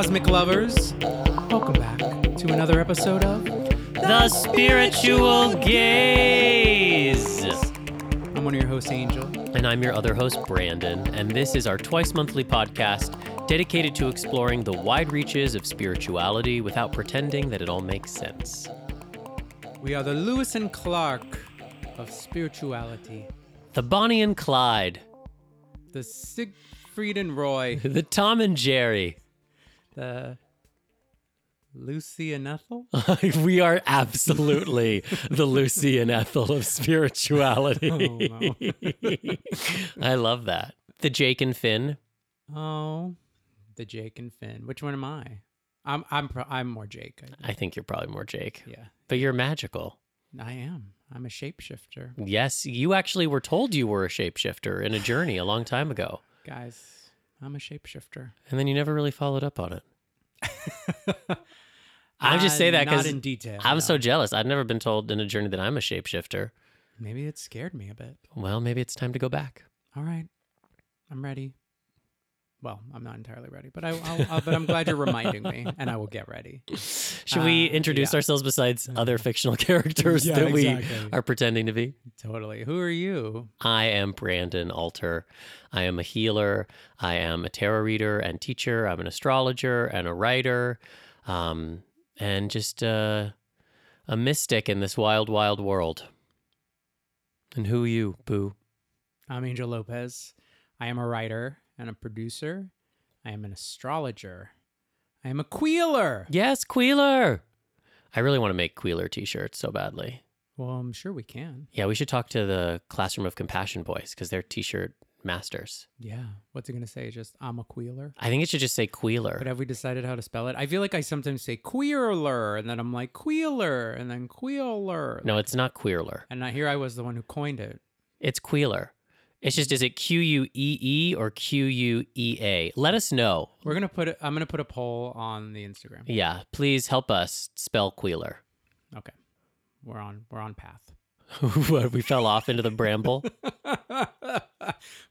cosmic lovers. Welcome back to another episode of The Spiritual Gayz. I'm one of your hosts, Angel. And I'm your other host, Brandon, and this is our twice monthly podcast dedicated to exploring the wide reaches of spirituality without pretending that it all makes sense. We are the Lewis and Clark of spirituality, The Bonnie and Clyde, the Siegfried and Roy, the Tom and Jerry. The Lucy and Ethel. we are absolutely the Lucy and Ethel of spirituality. Oh, I love that. The Jake and Finn. Oh, the Jake and Finn. Which one am I? I'm I'm pro- I'm more Jake. I think. I think you're probably more Jake, Yeah, but you're magical. I am. I'm a shapeshifter, Yes, you actually were told you were a shapeshifter in a journey a long time ago, guys. I'm a shapeshifter. and then you never really followed up on it. I just Uh, say that not because in detail. I'm no. so jealous. I've never been told in a journey that I'm a shapeshifter. Maybe it scared me a bit. Well, maybe it's time to go back. All right, I'm ready. Well, I'm not entirely ready, but I, I'll, I'll, but I'm glad you're reminding me, and I will get ready. Should we Uh, introduce yeah. ourselves besides other fictional characters Yeah, that we are pretending to be? Totally. Who are you? I am Brandon Alter. I am a healer. I am a tarot reader and teacher. I'm an astrologer and a writer, um, and just uh, a mystic in this wild, wild world. And who are you, Boo? I'm Angel Lopez. I am a writer and a producer. I am an astrologer. I am a queeler. Yes, Queeler. I really want to make Queeler t-shirts so badly. Well, I'm sure we can. Yeah, we should talk to the Classroom of Compassion boys because they're t-shirt masters. Yeah. What's it going to say? Just I'm a queeler. I think it should just say Queeler. But have we decided how to spell it? I feel like I sometimes say queerler, and then I'm like queeler, and then queeler. no, it's not Queerler. And I, here I was the one who coined it. It's Queeler. It's just is it Q U E E or Q U E A? Let us know. We're gonna put. I'm gonna put a poll on the Instagram. Yeah, please help us spell Queeler. Okay, we're on. We're on path. what, we fell off into the bramble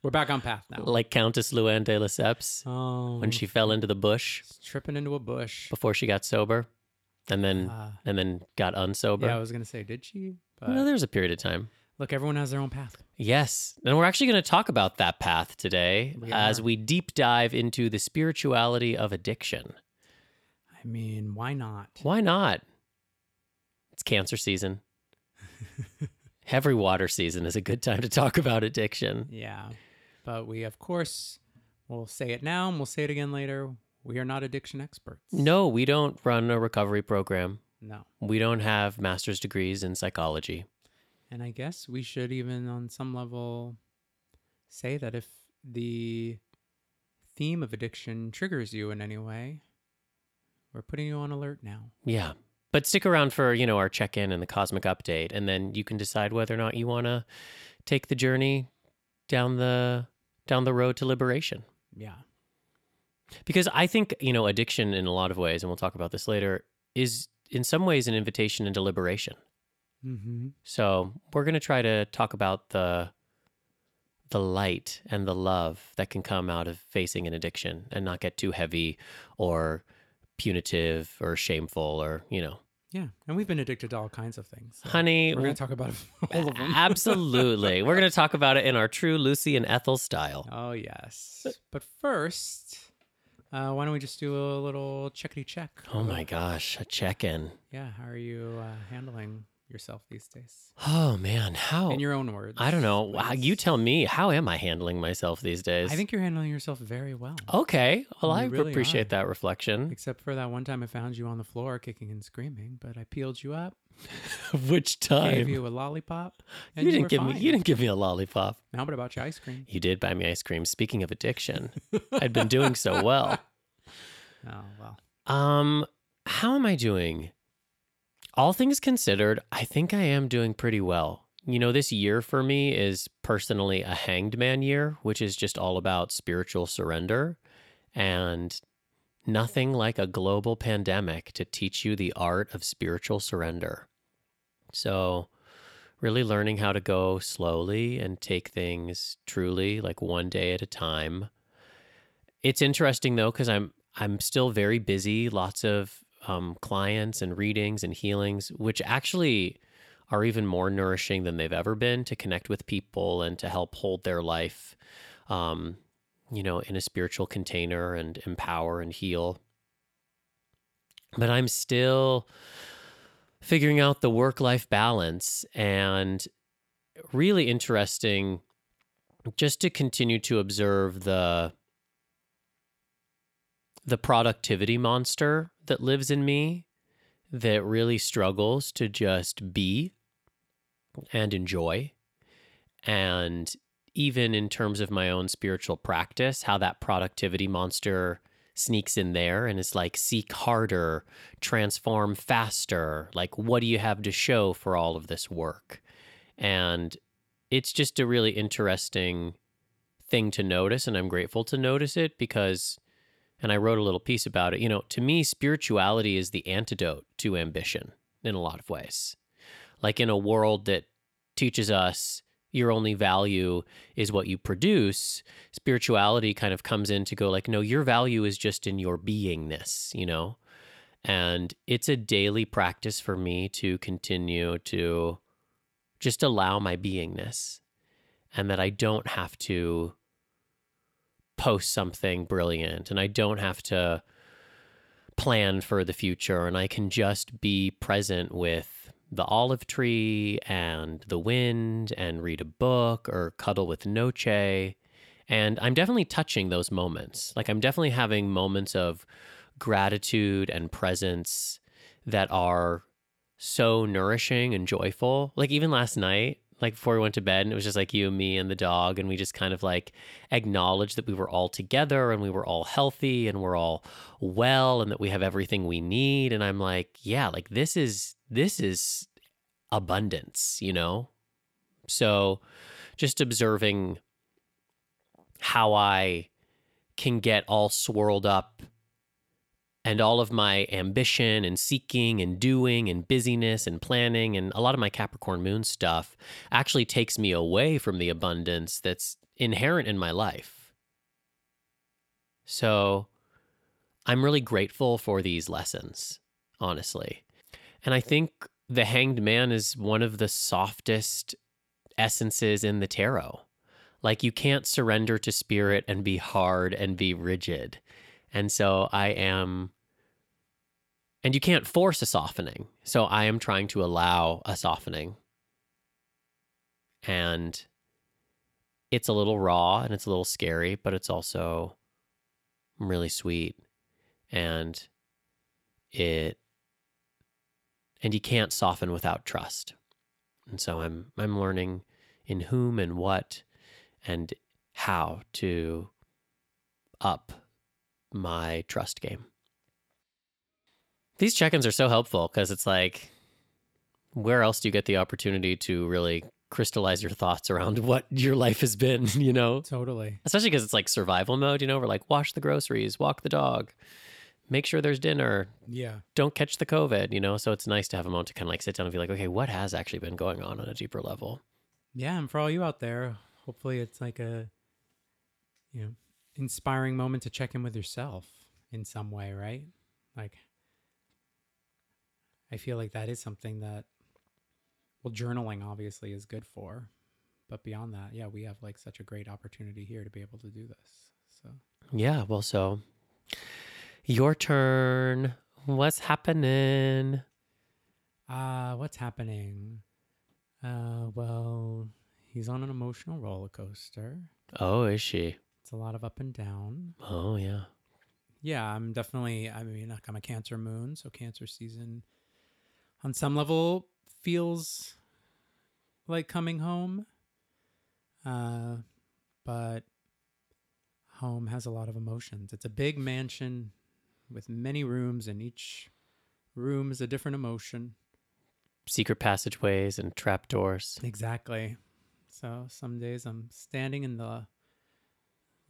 we're back on path now. like Countess Luann de Lesseps Oh, when she fell into the bush tripping into a bush. before she got sober, and then Uh, and then got unsober. yeah, I was gonna say, did she? But well, there's a period of time. Look, everyone has their own path. Yes. And we're actually going to talk about that path today We as we deep dive into the spirituality of addiction. I mean, why not? Why not? It's cancer season. Every water season is a good time to talk about addiction. Yeah, but we of course will say it now and we'll say it again later. We are not addiction experts. No, we don't run a recovery program. No. We don't have master's degrees in psychology. And I guess we should even, on some level, say that if the theme of addiction triggers you in any way, we're putting you on alert now. Yeah. But stick around for, you know, our check-in and the cosmic update and then you can decide whether or not you want to take the journey down the down the road to liberation. Yeah. because I think you know addiction in a lot of ways, and we'll talk about this later, is in some ways an invitation into liberation. Mm-hmm. So we're going to try to talk about the the light and the love that can come out of facing an addiction, and not get too heavy or punitive or shameful or you know, Yeah. And we've been addicted to all kinds of things. so honey. We're going to talk about all of them. Absolutely, we're going to talk about it in our true Lucy and Ethel style. Oh, yes. But first, uh, why don't we just do a little checkity check? Oh my gosh, a check-in. Yeah. How are you uh, handling yourself these days? Oh man, how In your own words. I don't know. Please. you tell me. How am I handling myself these days? I think you're handling yourself very well. Okay. Well, You I really appreciate are. that reflection. Except for that one time I found you on the floor kicking and screaming, but I peeled you up, Which time? gave you a lollipop, You you, didn't give me. You didn't give me a lollipop. Now, what about your ice cream? You did buy me ice cream. Speaking of addiction, I'd been doing so well. Oh well. Um, how am I doing? All things considered, I think I am doing pretty well. You know, this year for me is personally a hanged man year, which is just all about spiritual surrender and nothing like a global pandemic to teach you the art of spiritual surrender. So, really learning how to go slowly and take things truly like one day at a time. It's interesting though cuz I'm I'm still very busy, lots of um, clients and readings and healings, which actually are even more nourishing than they've ever been to connect with people and to help hold their life, um, you know, in a spiritual container and empower and heal. But I'm still figuring out the work life balance and really interesting just to continue to observe the the productivity monster that lives in me that really struggles to just be and enjoy. And even in terms of my own spiritual practice how that productivity monster sneaks in there and is like seek harder transform faster. Like what do you have to show for all of this work? And it's just a really interesting thing to notice and I'm grateful to notice it because and I wrote a little piece about it. You know, to me spirituality is the antidote to ambition in a lot of ways. Like in a world that teaches us your only value is what you produce, spirituality kind of comes in to go like no, your value is just in your beingness, you know? And it's a daily practice for me to continue to just allow my beingness and that I don't have to post something brilliant and I don't have to plan for the future and I can just be present with the olive tree and the wind and read a book or cuddle with Noche. And I'm definitely touching those moments. Like I'm definitely having moments of gratitude and presence that are so nourishing and joyful. Like even last night, like before we went to bed, and it was just like you and me and the dog, and we just kind of like acknowledged that we were all together and we were all healthy and we're all well and that we have everything we need. And I'm like, yeah, like this is this is abundance, you know? So just observing how I can get all swirled up and all of my ambition and seeking and doing and busyness and planning and a lot of my Capricorn moon stuff actually takes me away from the abundance that's inherent in my life. So I'm really grateful for these lessons, honestly. And I think the hanged man is one of the softest essences in the tarot. Like you can't surrender to spirit and be hard and be rigid. And so I am, and you can't force a softening. So I am trying to allow a softening. And it's a little raw and it's a little scary, but it's also really sweet. And it, and you can't soften without trust. And so I'm, I'm learning in whom and what and how to up my trust game. These check ins are so helpful because it's like, where else do you get the opportunity to really crystallize your thoughts around what your life has been, you know? Totally. Especially because it's like survival mode, you know? We're like, wash the groceries, walk the dog, make sure there's dinner, Yeah. don't catch the COVID, you know? So it's nice to have a moment to kind of like sit down and be like, okay, what has actually been going on on a deeper level? Yeah, and for all you out there, hopefully it's like a you know, inspiring moment to check in with yourself in some way, right? Like I feel like that is something that well journaling obviously is good for. But beyond that, yeah, we have like such a great opportunity here to be able to do this. So Yeah, well, so your turn. What's happening? Uh, what's happening? Uh, well, he's on an emotional roller coaster. Oh, is she? It's a lot of up and down. Oh, yeah. Yeah, I'm definitely, I mean, like, I'm a Cancer moon, so Cancer season on some level feels like coming home. Uh, but home has a lot of emotions. It's a big mansion with many rooms, and each room is a different emotion. Secret passageways and trapdoors. Exactly. So some days I'm standing in the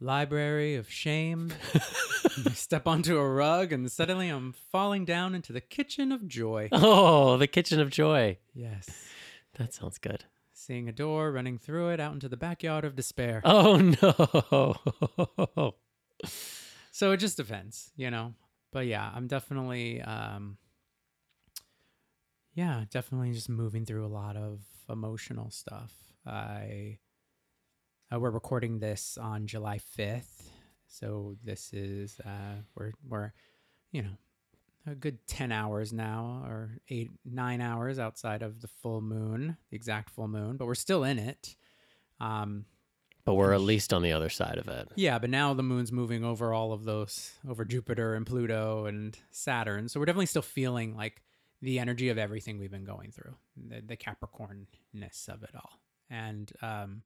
library of shame. I step onto a rug and suddenly I'm falling down into the kitchen of joy. Oh, the kitchen of joy. Yes. That sounds good. Seeing a door running through it out into the backyard of despair. Oh, no. so it just depends, you know. But yeah, I'm definitely um yeah, definitely just moving through a lot of emotional stuff. I uh, we're recording this on July 5th. So this is uh we're we're you know a good 10 hours now or 8 9 hours outside of the full moon, the exact full moon, but we're still in it. Um But we're at least on the other side of it. yeah, but now the moon's moving over all of those, over Jupiter and Pluto and Saturn. So we're definitely still feeling like the energy of everything we've been going through, the, the Capricornness of it all. And, um,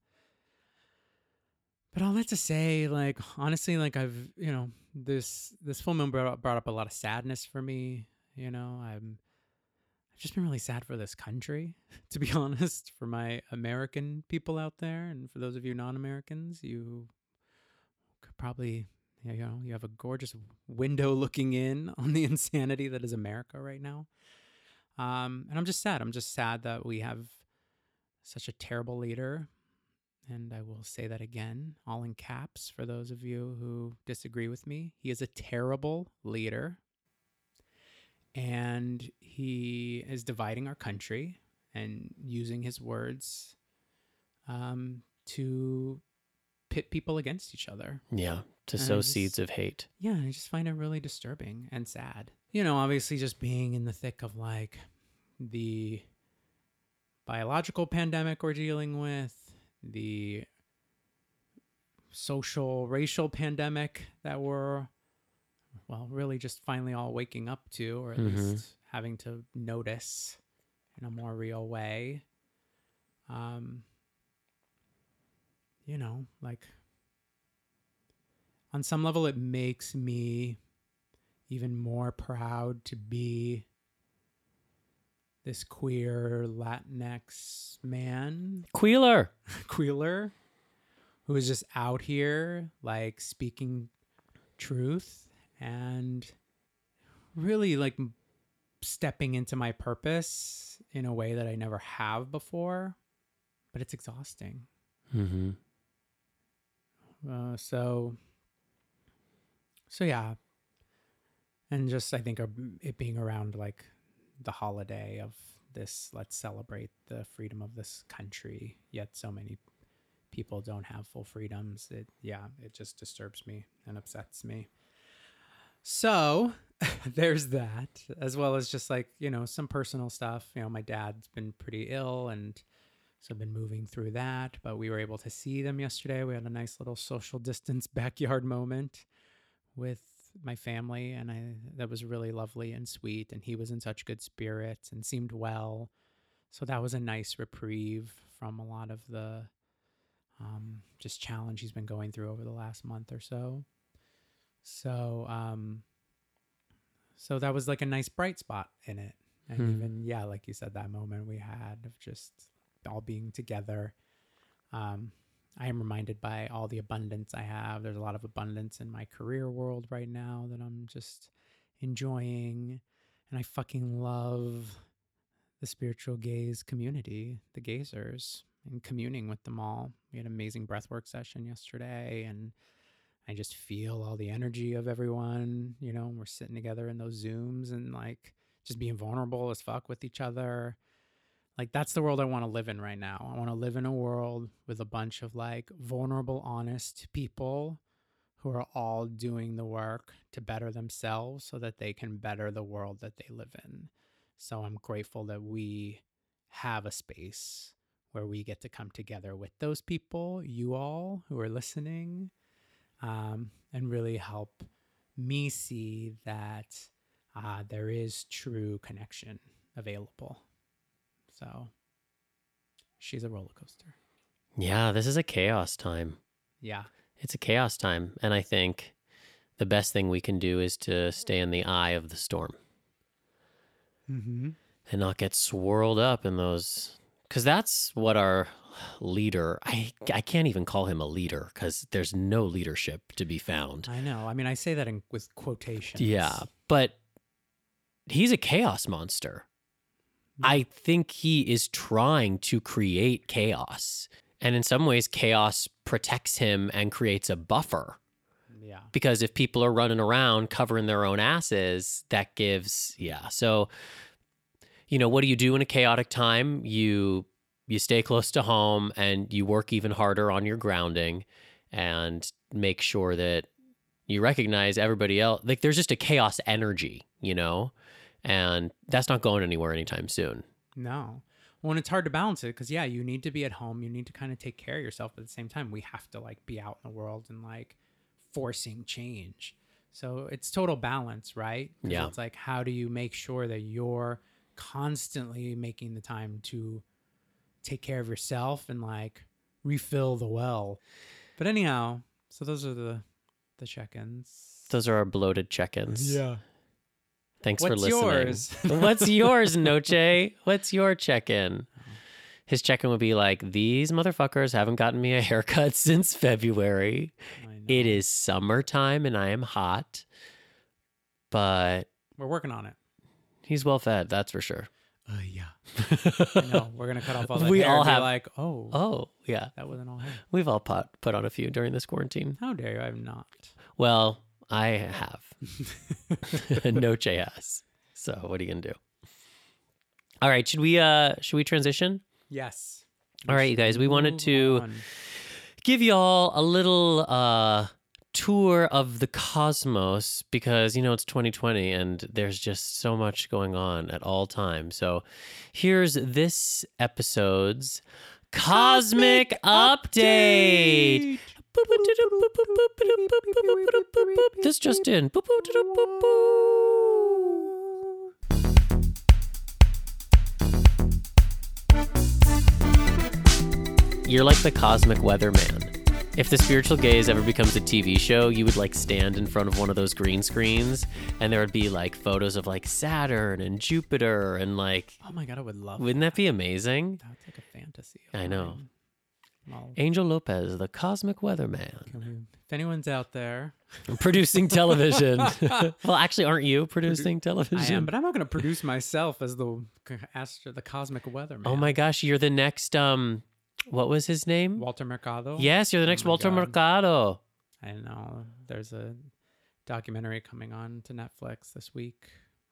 but all that to say, like, honestly, like I've, you know, this, this full moon brought up, brought up a lot of sadness for me. You know, I'm, I've just been really sad for this country, to be honest, for my American people out there. And for those of you non Americans, you could probably, you know, you have a gorgeous window looking in on the insanity that is America right now. Um, and I'm just sad. I'm just sad that we have such a terrible leader. And I will say that again, all in caps for those of you who disagree with me. He is a terrible leader and he is dividing our country and using his words um, to pit people against each other. Yeah. To And sow just- seeds of hate. Yeah, I just find it really disturbing and sad. You know, obviously, just being in the thick of like the biological pandemic we're dealing with, the social, racial pandemic that we're, well, really just finally all waking up to, or at Mhm. least having to notice in a more real way. Um, you know, like on some level, it makes me even more proud to be this queer Latinx man, Queeler. queeler, who is just out here, like speaking truth and really like stepping into my purpose in a way that I never have before. But it's exhausting. Mm-hmm. Uh, so, so yeah, and just I think uh, it being around like the holiday of this, let's celebrate the freedom of this country. Yet so many people don't have full freedoms. It yeah, it just disturbs me and upsets me. So there's that, as well as just like you know some personal stuff. You know, my dad's been pretty ill and. So I've been moving through that, but we were able to see them yesterday. We had a nice little social distance backyard moment with my family, and I that was really lovely and sweet. And he was in such good spirits and seemed well. So that was a nice reprieve from a lot of the um, just challenge he's been going through over the last month or so. So um, so that was like a nice bright spot in it. And Hmm. even yeah, like you said, that moment we had of just all being together. Um, I am reminded by all the abundance I have. There's a lot of abundance in my career world right now that I'm just enjoying. And I fucking love the Spiritual Gayz community, the gazers, and communing with them all. We had an amazing breathwork session yesterday, and I just feel all the energy of everyone. You know, we're sitting together in those Zooms and like just being vulnerable as fuck with each other like that's the world I want to live in right now. I want to live in a world with a bunch of like vulnerable, honest people who are all doing the work to better themselves so that they can better the world that they live in. So I'm grateful that we have a space where we get to come together with those people, you all who are listening, um, and really help me see that uh, there is true connection available. So she's a roller coaster. Yeah, this is a chaos time. Yeah. It's a chaos time. And I think the best thing we can do is to stay in the eye of the storm Mm-hmm. and not get swirled up in those. Because that's what our leader, I, I can't even call him a leader because there's no leadership to be found. I know. I mean, I say that in, with quotations. Yeah, but he's a chaos monster. I think he is trying to create chaos. And in some ways, chaos protects him and creates a buffer Yeah. because if people are running around covering their own asses, that gives yeah. So, you know, what do you do in a chaotic time? You you stay close to home and you work even harder on your grounding and make sure that you recognize everybody else. Like there's just a chaos energy, you know, and that's not going anywhere anytime soon. No. Well, and it's hard to balance it because yeah, you need to be at home. You need to kind of take care of yourself. But at the same time, we have to like be out in the world and like forcing change. So it's total balance, right? Yeah. It's like how do you make sure that you're constantly making the time to take care of yourself and like refill the well. But anyhow, so those are the the check-ins. Those are our bloated check-ins. Thanks for What's listening. yours? What's yours, Noche? What's your check in? His check in would be like, These motherfuckers haven't gotten me a haircut since February. It is summertime and I am hot, but We're working on it. he's well fed, that's for sure. Uh, yeah. Know. We're gonna cut off all that We all have- like, oh, Oh, yeah. that wasn't all hair. We've all put, put on a few during this quarantine. How dare you? I've not. Well, I have. Noche has. So what are you gonna do? All right, should we uh should we transition? yes. All right, you guys, we wanted to- give y'all a little uh tour of the cosmos because you know it's 2020 and there's just so much going on at all times. So here's this episode's cosmic update. This just in. You're like the cosmic weatherman. If the Spiritual Gayz ever becomes a TV show, you would like stand in front of one of those green screens and there would be like photos of like Saturn and Jupiter and like Oh my god, I would love. wouldn't that be amazing? That's like a fantasy. I know. mine. Angel Lopez, the cosmic weatherman, if anyone's out there, producing television. well, actually, aren't you producing television? I am, but I'm not going to produce myself as the astro, the cosmic weatherman. oh my gosh, you're the next um what was his name? Walter Mercado. Yes, you're the Oh next my Walter God. Mercado. I know. There's a documentary coming on to Netflix this week.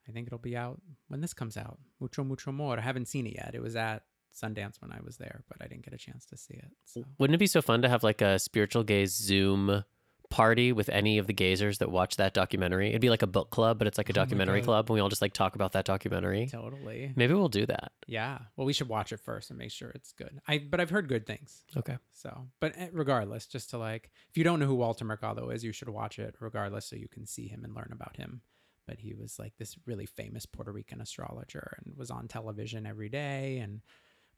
I think it'll be out when this comes out. Mucho Mucho Amor. I haven't seen it yet. It was at Sundance when I was there, but I didn't get a chance to see it. So Wouldn't it be so fun to have like a Spiritual Gayz Zoom party with any of the gazers that watch that documentary? It'd be like a book club, but it's like a Oh documentary club, and we all just like talk about that documentary. totally. Maybe we'll do that. Yeah. Well, we should watch it first and make sure it's good. I but I've heard good things. Okay. So, but eh, regardless, just to like, if you don't know who Walter Mercado is, you should watch it regardless, so you can see him and learn about him. But he was like this really famous Puerto Rican astrologer and was on television every day. And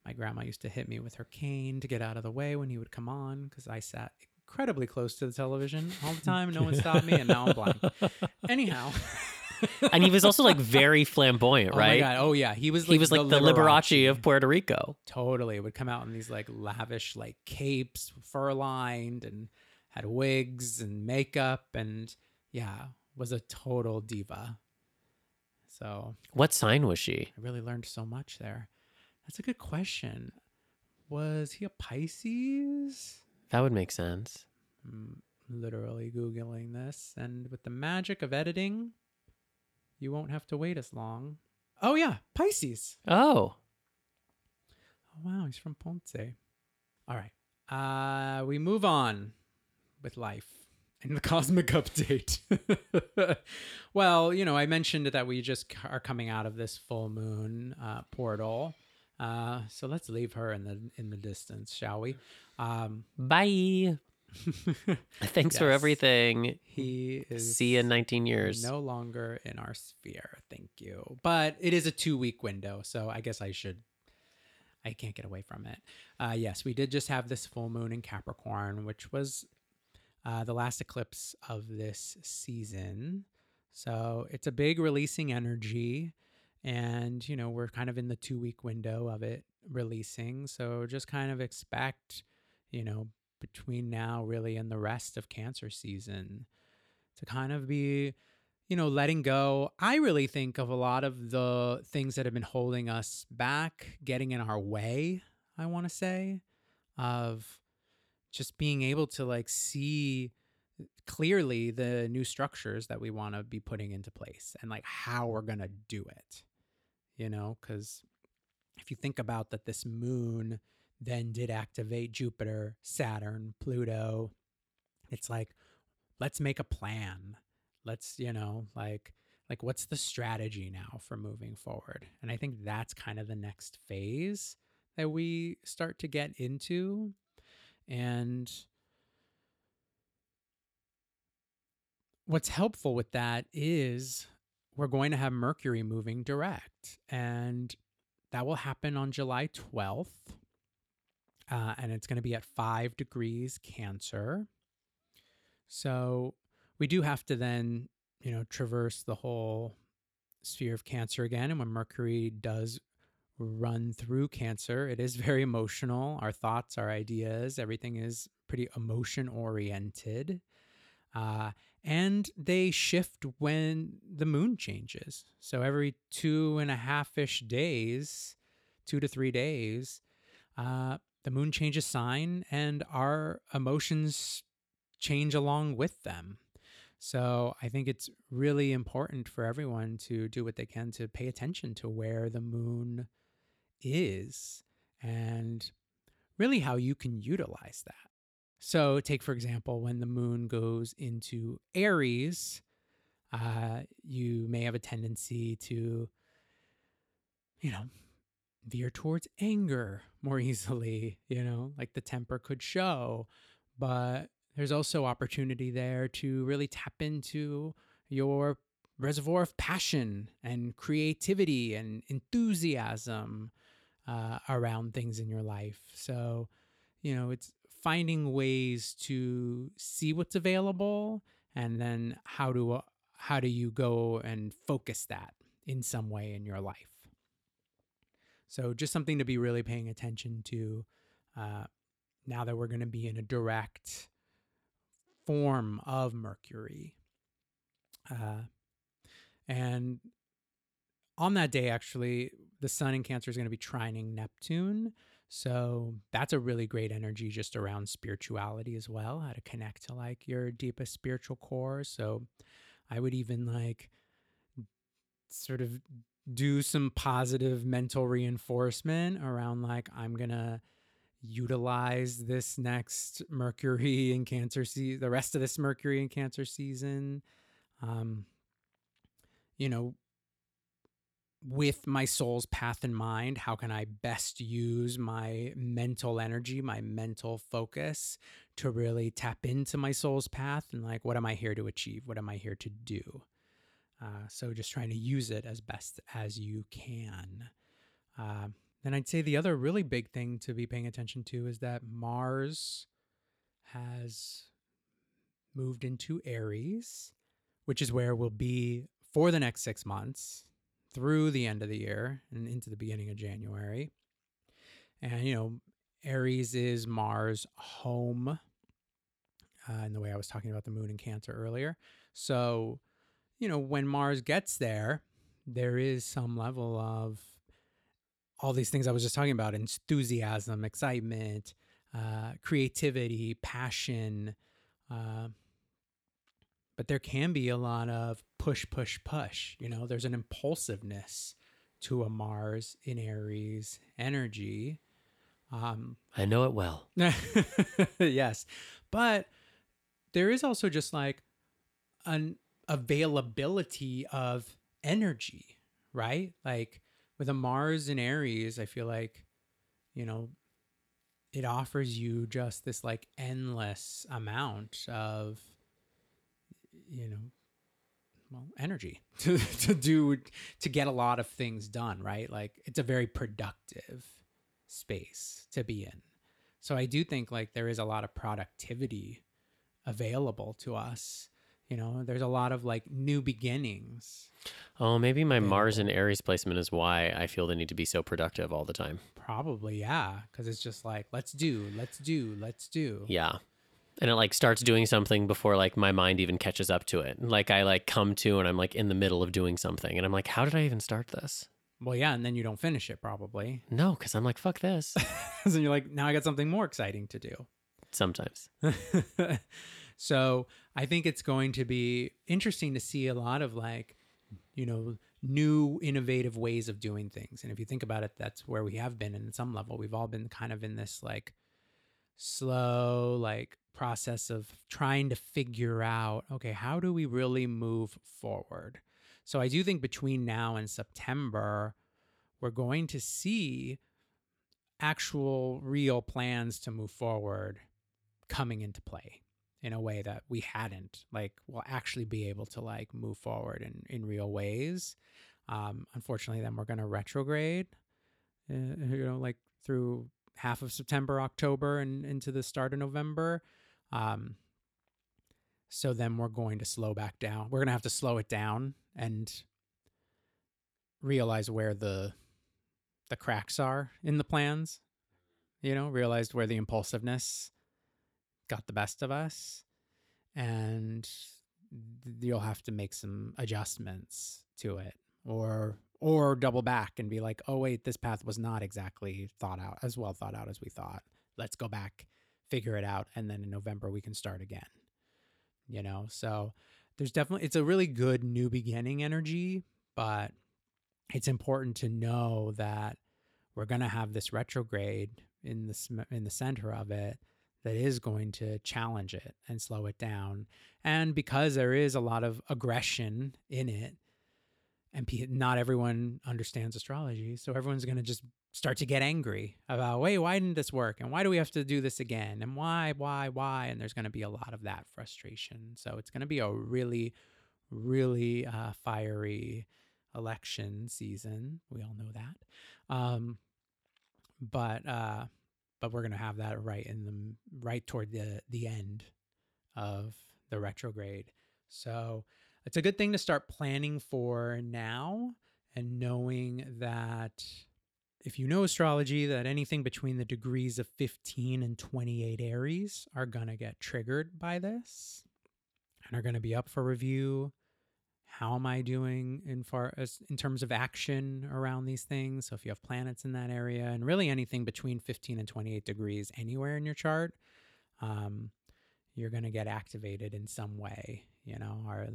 my grandma used to hit me with her cane to get out of the way when he would come on because I sat incredibly close to the television all the time. No one stopped me, and now I'm blind. Anyhow, and he was also like very flamboyant, oh right? my god, oh yeah, he was. Like he was like the Liberace of Puerto Rico. Totally. Would come out in these like lavish like capes, fur lined, and had wigs and makeup and yeah, was a total diva. So What sign was she? I really learned so much there. That's a good question. Was he a Pisces? That would make sense. I'm literally Googling this. And with the magic of editing, you won't have to wait as long. Oh, yeah, Pisces. Oh, Oh, wow, he's from Ponce. All right. Uh, we move on with life and the cosmic update. well, you know, I mentioned that we just are coming out of this full moon uh, portal. Uh, so let's leave her in the in the distance, shall we? Um, bye. Thanks for everything. he is See you in 19 years. no longer in our sphere. Thank you. But it is a two week window, so I guess I should. I can't get away from it. Uh, yes, we did just have this full moon in Capricorn, which was uh, the last eclipse of this season. So it's a big releasing energy. And, you know, we're kind of in the two week window of it releasing. So just kind of expect, you know, between now really and the rest of Cancer season to kind of be, you know, letting go. I really think of a lot of the things that have been holding us back, getting in our way, I want to say, of just being able to like see clearly the new structures that we want to be putting into place and like how we're going to do it. You know, cuz if you think about that this moon then did activate Jupiter, Saturn, Pluto, it's like let's make a plan. Let's, you know, like like what's the strategy now for moving forward? And I think that's kind of the next phase that we start to get into and what's helpful with that is we're going to have Mercury moving direct, and that will happen on July 12th. Uh, and it's going to be at five degrees Cancer. So we do have to then, you know, traverse the whole sphere of Cancer again. And when Mercury does run through Cancer, it is very emotional. Our thoughts, our ideas, everything is pretty emotion oriented. Uh, and they shift when the moon changes. So every two and a half ish days, two to three days, uh, the moon changes sign and our emotions change along with them. So I think it's really important for everyone to do what they can to pay attention to where the moon is and really how you can utilize that. So, take for example, when the moon goes into Aries, uh, you may have a tendency to, you know, veer towards anger more easily, you know, like the temper could show. But there's also opportunity there to really tap into your reservoir of passion and creativity and enthusiasm uh, around things in your life. So, you know, it's finding ways to see what's available and then how do uh, how do you go and focus that in some way in your life. So just something to be really paying attention to uh, now that we're going to be in a direct form of mercury. Uh, and on that day actually the sun in cancer is going to be trining neptune so that's a really great energy just around spirituality as well, how to connect to like your deepest spiritual core. So I would even like sort of do some positive mental reinforcement around like, I'm going to utilize this next Mercury in Cancer season, the rest of this Mercury in Cancer season. Um, you know, with my soul's path in mind, how can I best use my mental energy, my mental focus to really tap into my soul's path and like, what am I here to achieve? What am I here to do? Uh, so just trying to use it as best as you can. Uh, then I'd say the other really big thing to be paying attention to is that Mars has moved into Aries, which is where we'll be for the next six months through the end of the year and into the beginning of January. And, you know, Aries is Mars' home, uh, in the way I was talking about the moon and Cancer earlier. So, you know, when Mars gets there, there is some level of all these things I was just talking about enthusiasm, excitement, uh, creativity, passion. Uh, but there can be a lot of push, push, push. You know, there's an impulsiveness to a Mars in Aries energy. Um, I know it well. yes. But there is also just like an availability of energy, right? Like with a Mars in Aries, I feel like, you know, it offers you just this like endless amount of you know well energy to to do to get a lot of things done right? Like it's a very productive space to be in. So i do think like there is a lot of productivity available to us you know? There's a lot of like new beginnings oh maybe my available. mars and aries placement is why i feel the need to be so productive all the time. Probably yeah because it's just like let's do let's do let's do. Yeah and it like starts doing something before like my mind even catches up to it. Like I like come to and I'm like in the middle of doing something and I'm like, how did I even start this? Well, yeah, and then you don't finish it probably. No, because I'm like, fuck this. so you're like, now I got something more exciting to do. Sometimes. So I think it's going to be interesting to see a lot of like, you know, new innovative ways of doing things. And if you think about it, that's where we have been in some level. We've all been kind of in this like slow, like process of trying to figure out, okay, how do we really move forward? So I do think between now and September, we're going to see actual real plans to move forward coming into play in a way that we hadn't like will actually be able to like move forward in in real ways um unfortunately then we're going to retrograde uh, you know like through half of september october and into the start of november. Um so then we're going to slow back down. We're going to have to slow it down and realize where the the cracks are in the plans you know realized where the impulsiveness got the best of us and you'll have to make some adjustments to it or or double back and be like oh wait this path was not exactly thought out as well thought out as we thought. Let's go back figure it out and then in november we can start again. You know? So there's definitely it's a really good new beginning energy but it's important to know that we're going to have this retrograde in the in the center of it that is going to challenge it and slow it down. And because there is a lot of aggression in it, and not everyone understands astrology, so everyone's going to just start to get angry about, wait, why didn't this work? And why do we have to do this again? And why, why, why? And there's going to be a lot of that frustration. So it's going to be a really, really uh, fiery election season. We all know that. Um, but uh, but we're going to have that right in the right toward the the end of the retrograde. So it's a good thing to start planning for now and knowing that if you know astrology that anything between the degrees of 15 and 28 Aries are going to get triggered by this and are going to be up for review how am I doing in far as in terms of action around these things? So if you have planets in that area, and really anything between 15 and 28 degrees anywhere in your chart, um, you're going to get activated in some way. You know, our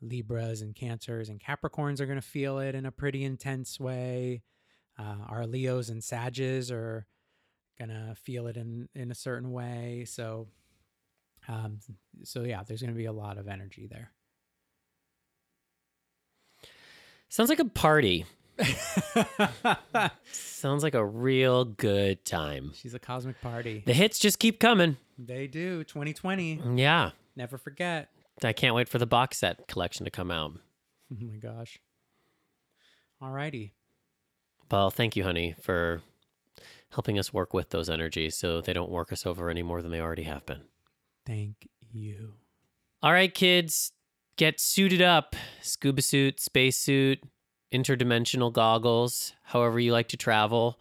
Libras and Cancers and Capricorns are going to feel it in a pretty intense way. Uh, our Leos and Sages are going to feel it in in a certain way. So, um, so yeah, there's going to be a lot of energy there. Sounds like a party. Sounds like a real good time. She's a cosmic party. The hits just keep coming. They do. 2020. Yeah. Never forget. I can't wait for the box set collection to come out. Oh my gosh. Alrighty. Well, thank you, honey, for helping us work with those energies so they don't work us over any more than they already have been. Thank you. All right, kids get suited up scuba suit, spacesuit, interdimensional goggles, however you like to travel.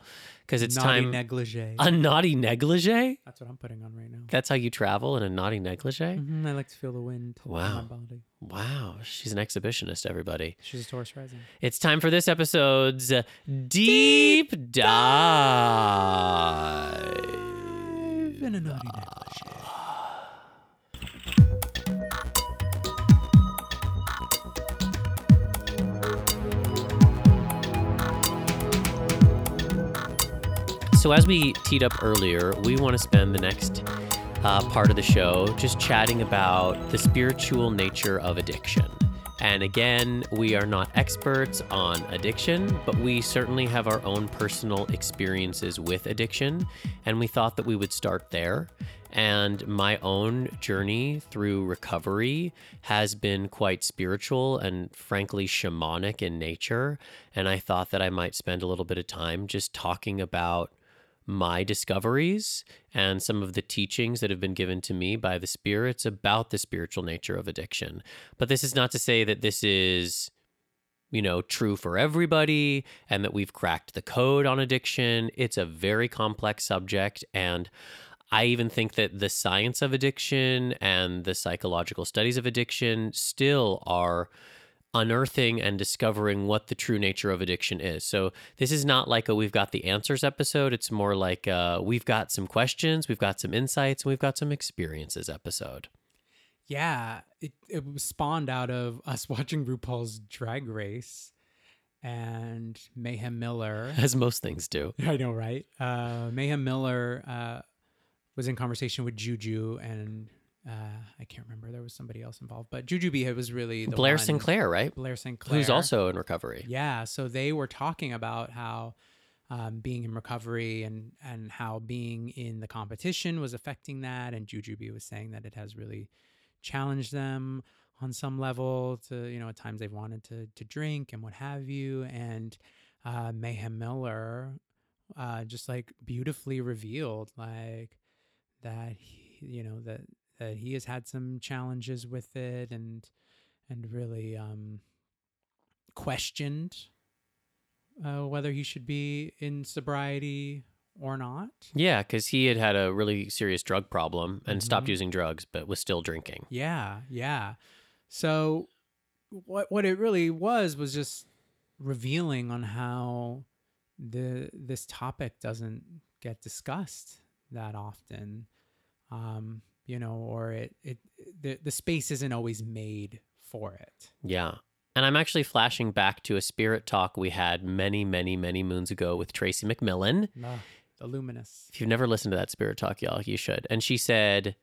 Because it's naughty time. negligee. A naughty negligee? That's what I'm putting on right now. That's how you travel in a naughty negligee? Mm-hmm, I like to feel the wind wow. on my body. Wow. She's an exhibitionist, everybody. She's a Taurus rising. It's time for this episode's Deep Dive. In So, as we teed up earlier, we want to spend the next uh, part of the show just chatting about the spiritual nature of addiction. And again, we are not experts on addiction, but we certainly have our own personal experiences with addiction. And we thought that we would start there. And my own journey through recovery has been quite spiritual and frankly shamanic in nature. And I thought that I might spend a little bit of time just talking about my discoveries and some of the teachings that have been given to me by the spirits about the spiritual nature of addiction. But this is not to say that this is you know, true for everybody and that we've cracked the code on addiction. It's a very complex subject and I even think that the science of addiction and the psychological studies of addiction still are unearthing and discovering what the true nature of addiction is. So this is not like a we've got the answers episode. It's more like uh, we've got some questions, we've got some insights, and we've got some experiences episode. Yeah, it it was spawned out of us watching RuPaul's Drag Race and Mayhem Miller. As most things do. I know, right? Uh, Mayhem Miller uh, was in conversation with Juju, and uh, I can't remember. There was somebody else involved, but Jujubee was really the Blair one- St. Clair, right? Blair St. Clair, Who's also in recovery. yeah. So they were talking about how um, being in recovery and and how being in the competition was affecting that, and Jujubee was saying that it has really challenged them on some level to you know at times they've wanted to to drink and what have you and uh mayhem miller uh just like beautifully revealed like that he, you know that that he has had some challenges with it and and really um questioned uh whether he should be in sobriety or not Yeah, because he had had a really serious drug problem and stopped Mhm. using drugs, but was still drinking. Yeah, yeah. So what what it really was was just revealing on how the this topic doesn't get discussed that often. Um, you know, or it it the the space isn't always made for it. Yeah. And I'm actually flashing back to a spirit talk we had many, many, many moons ago with Tracy McMillan. Ah, the luminous. If you've never listened to that spirit talk, y'all, you should. And she said,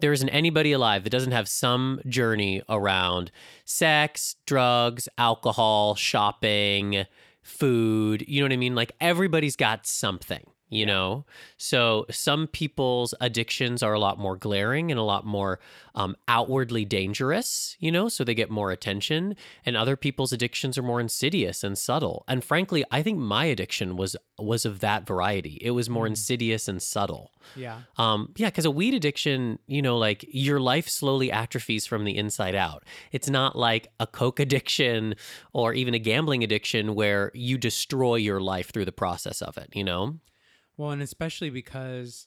There isn't anybody alive that doesn't have some journey around sex, drugs, alcohol, shopping, food. You know what I mean? Like everybody's got something, you know? So some people's addictions are a lot more glaring and a lot more um, outwardly dangerous, you know? So they get more attention. And other people's addictions are more insidious and subtle. And frankly, I think my addiction was was of that variety. It was more Mm. insidious and subtle. Yeah. Um, yeah, because a weed addiction, you know, like your life slowly atrophies from the inside out. It's not like a coke addiction or even a gambling addiction where you destroy your life through the process of it, you know? Well, and especially because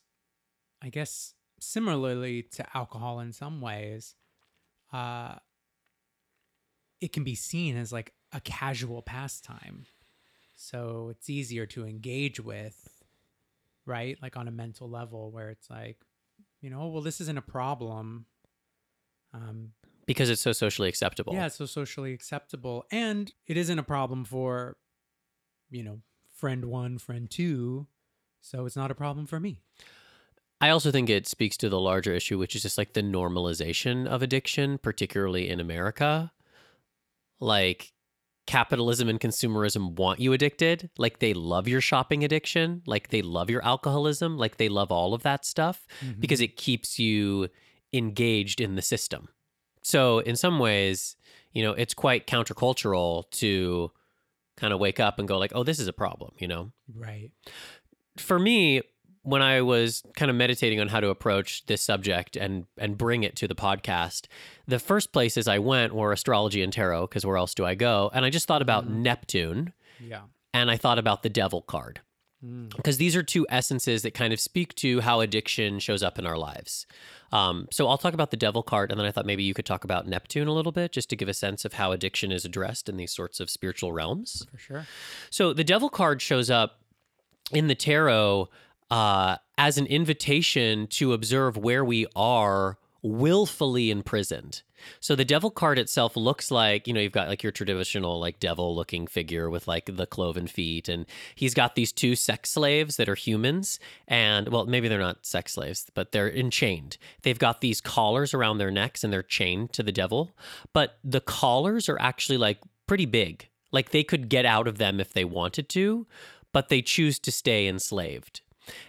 I guess similarly to alcohol in some ways, uh, it can be seen as like a casual pastime. So it's easier to engage with, right? Like on a mental level where it's like, you know, well, this isn't a problem. Um, Because it's so socially acceptable. yeah, it's so socially acceptable. And it isn't a problem for, you know, friend one, friend two. So it's not a problem for me. I also think it speaks to the larger issue, which is just like the normalization of addiction, particularly in America. Like capitalism and consumerism want you addicted. Like they love your shopping addiction. Like they love your alcoholism. Like they love all of that stuff mm-hmm. because it keeps you engaged in the system. So, in some ways, you know, it's quite countercultural to kind of wake up and go, like, oh, this is a problem, you know? right. For me when i was kind of meditating on how to approach this subject and and bring it to the podcast the first places i went were astrology and tarot because where else do i go and i just thought about Mhm. neptune Yeah. and i thought about the devil card Mm. because these are two essences that kind of speak to how addiction shows up in our lives. Um, so I'll talk about the devil card, and then I thought maybe you could talk about Neptune a little bit, just to give a sense of how addiction is addressed in these sorts of spiritual realms. For sure. So the devil card shows up in the tarot uh, as an invitation to observe where we are willfully imprisoned. So the devil card itself looks like, you know, you've got like your traditional like devil looking figure with like the cloven feet and he's got these two sex slaves that are humans and well maybe they're not sex slaves but they're enchained. They've got these collars around their necks and they're chained to the devil, but the collars are actually like pretty big. Like they could get out of them if they wanted to, but they choose to stay enslaved.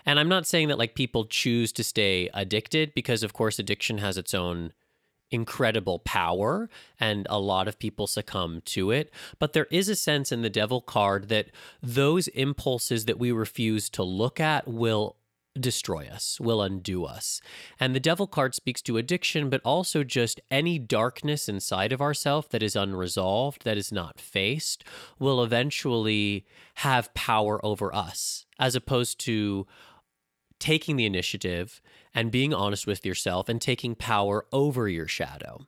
And I'm not saying that like people choose to stay addicted because of course addiction has its own incredible power and a lot of people succumb to it. But there is a sense in the devil card that those impulses that we refuse to look at will destroy us, will undo us. And the devil card speaks to addiction, but also just any darkness inside of ourself that is unresolved, that is not faced, will eventually have power over us, as opposed to taking the initiative and being honest with yourself and taking power over your shadow.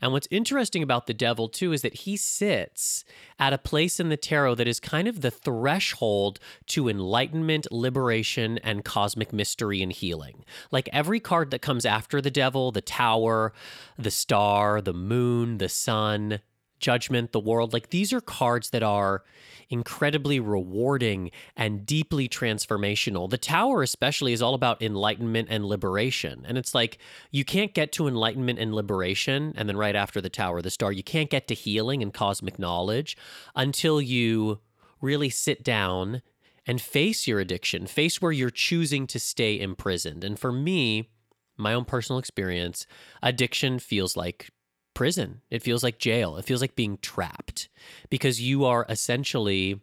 And what's interesting about the devil, too, is that he sits at a place in the tarot that is kind of the threshold to enlightenment, liberation, and cosmic mystery and healing. Like every card that comes after the devil, the tower, the star, the moon, the sun, judgment, the world, like these are cards that are incredibly rewarding and deeply transformational. The Tower, especially, is all about enlightenment and liberation. And it's like you can't get to enlightenment and liberation, and then right after the Tower, the Star, you can't get to healing and cosmic knowledge until you really sit down and face your addiction, face where you're choosing to stay imprisoned. And for me, my own personal experience, addiction feels like prison. It feels like jail. It feels like being trapped because you are essentially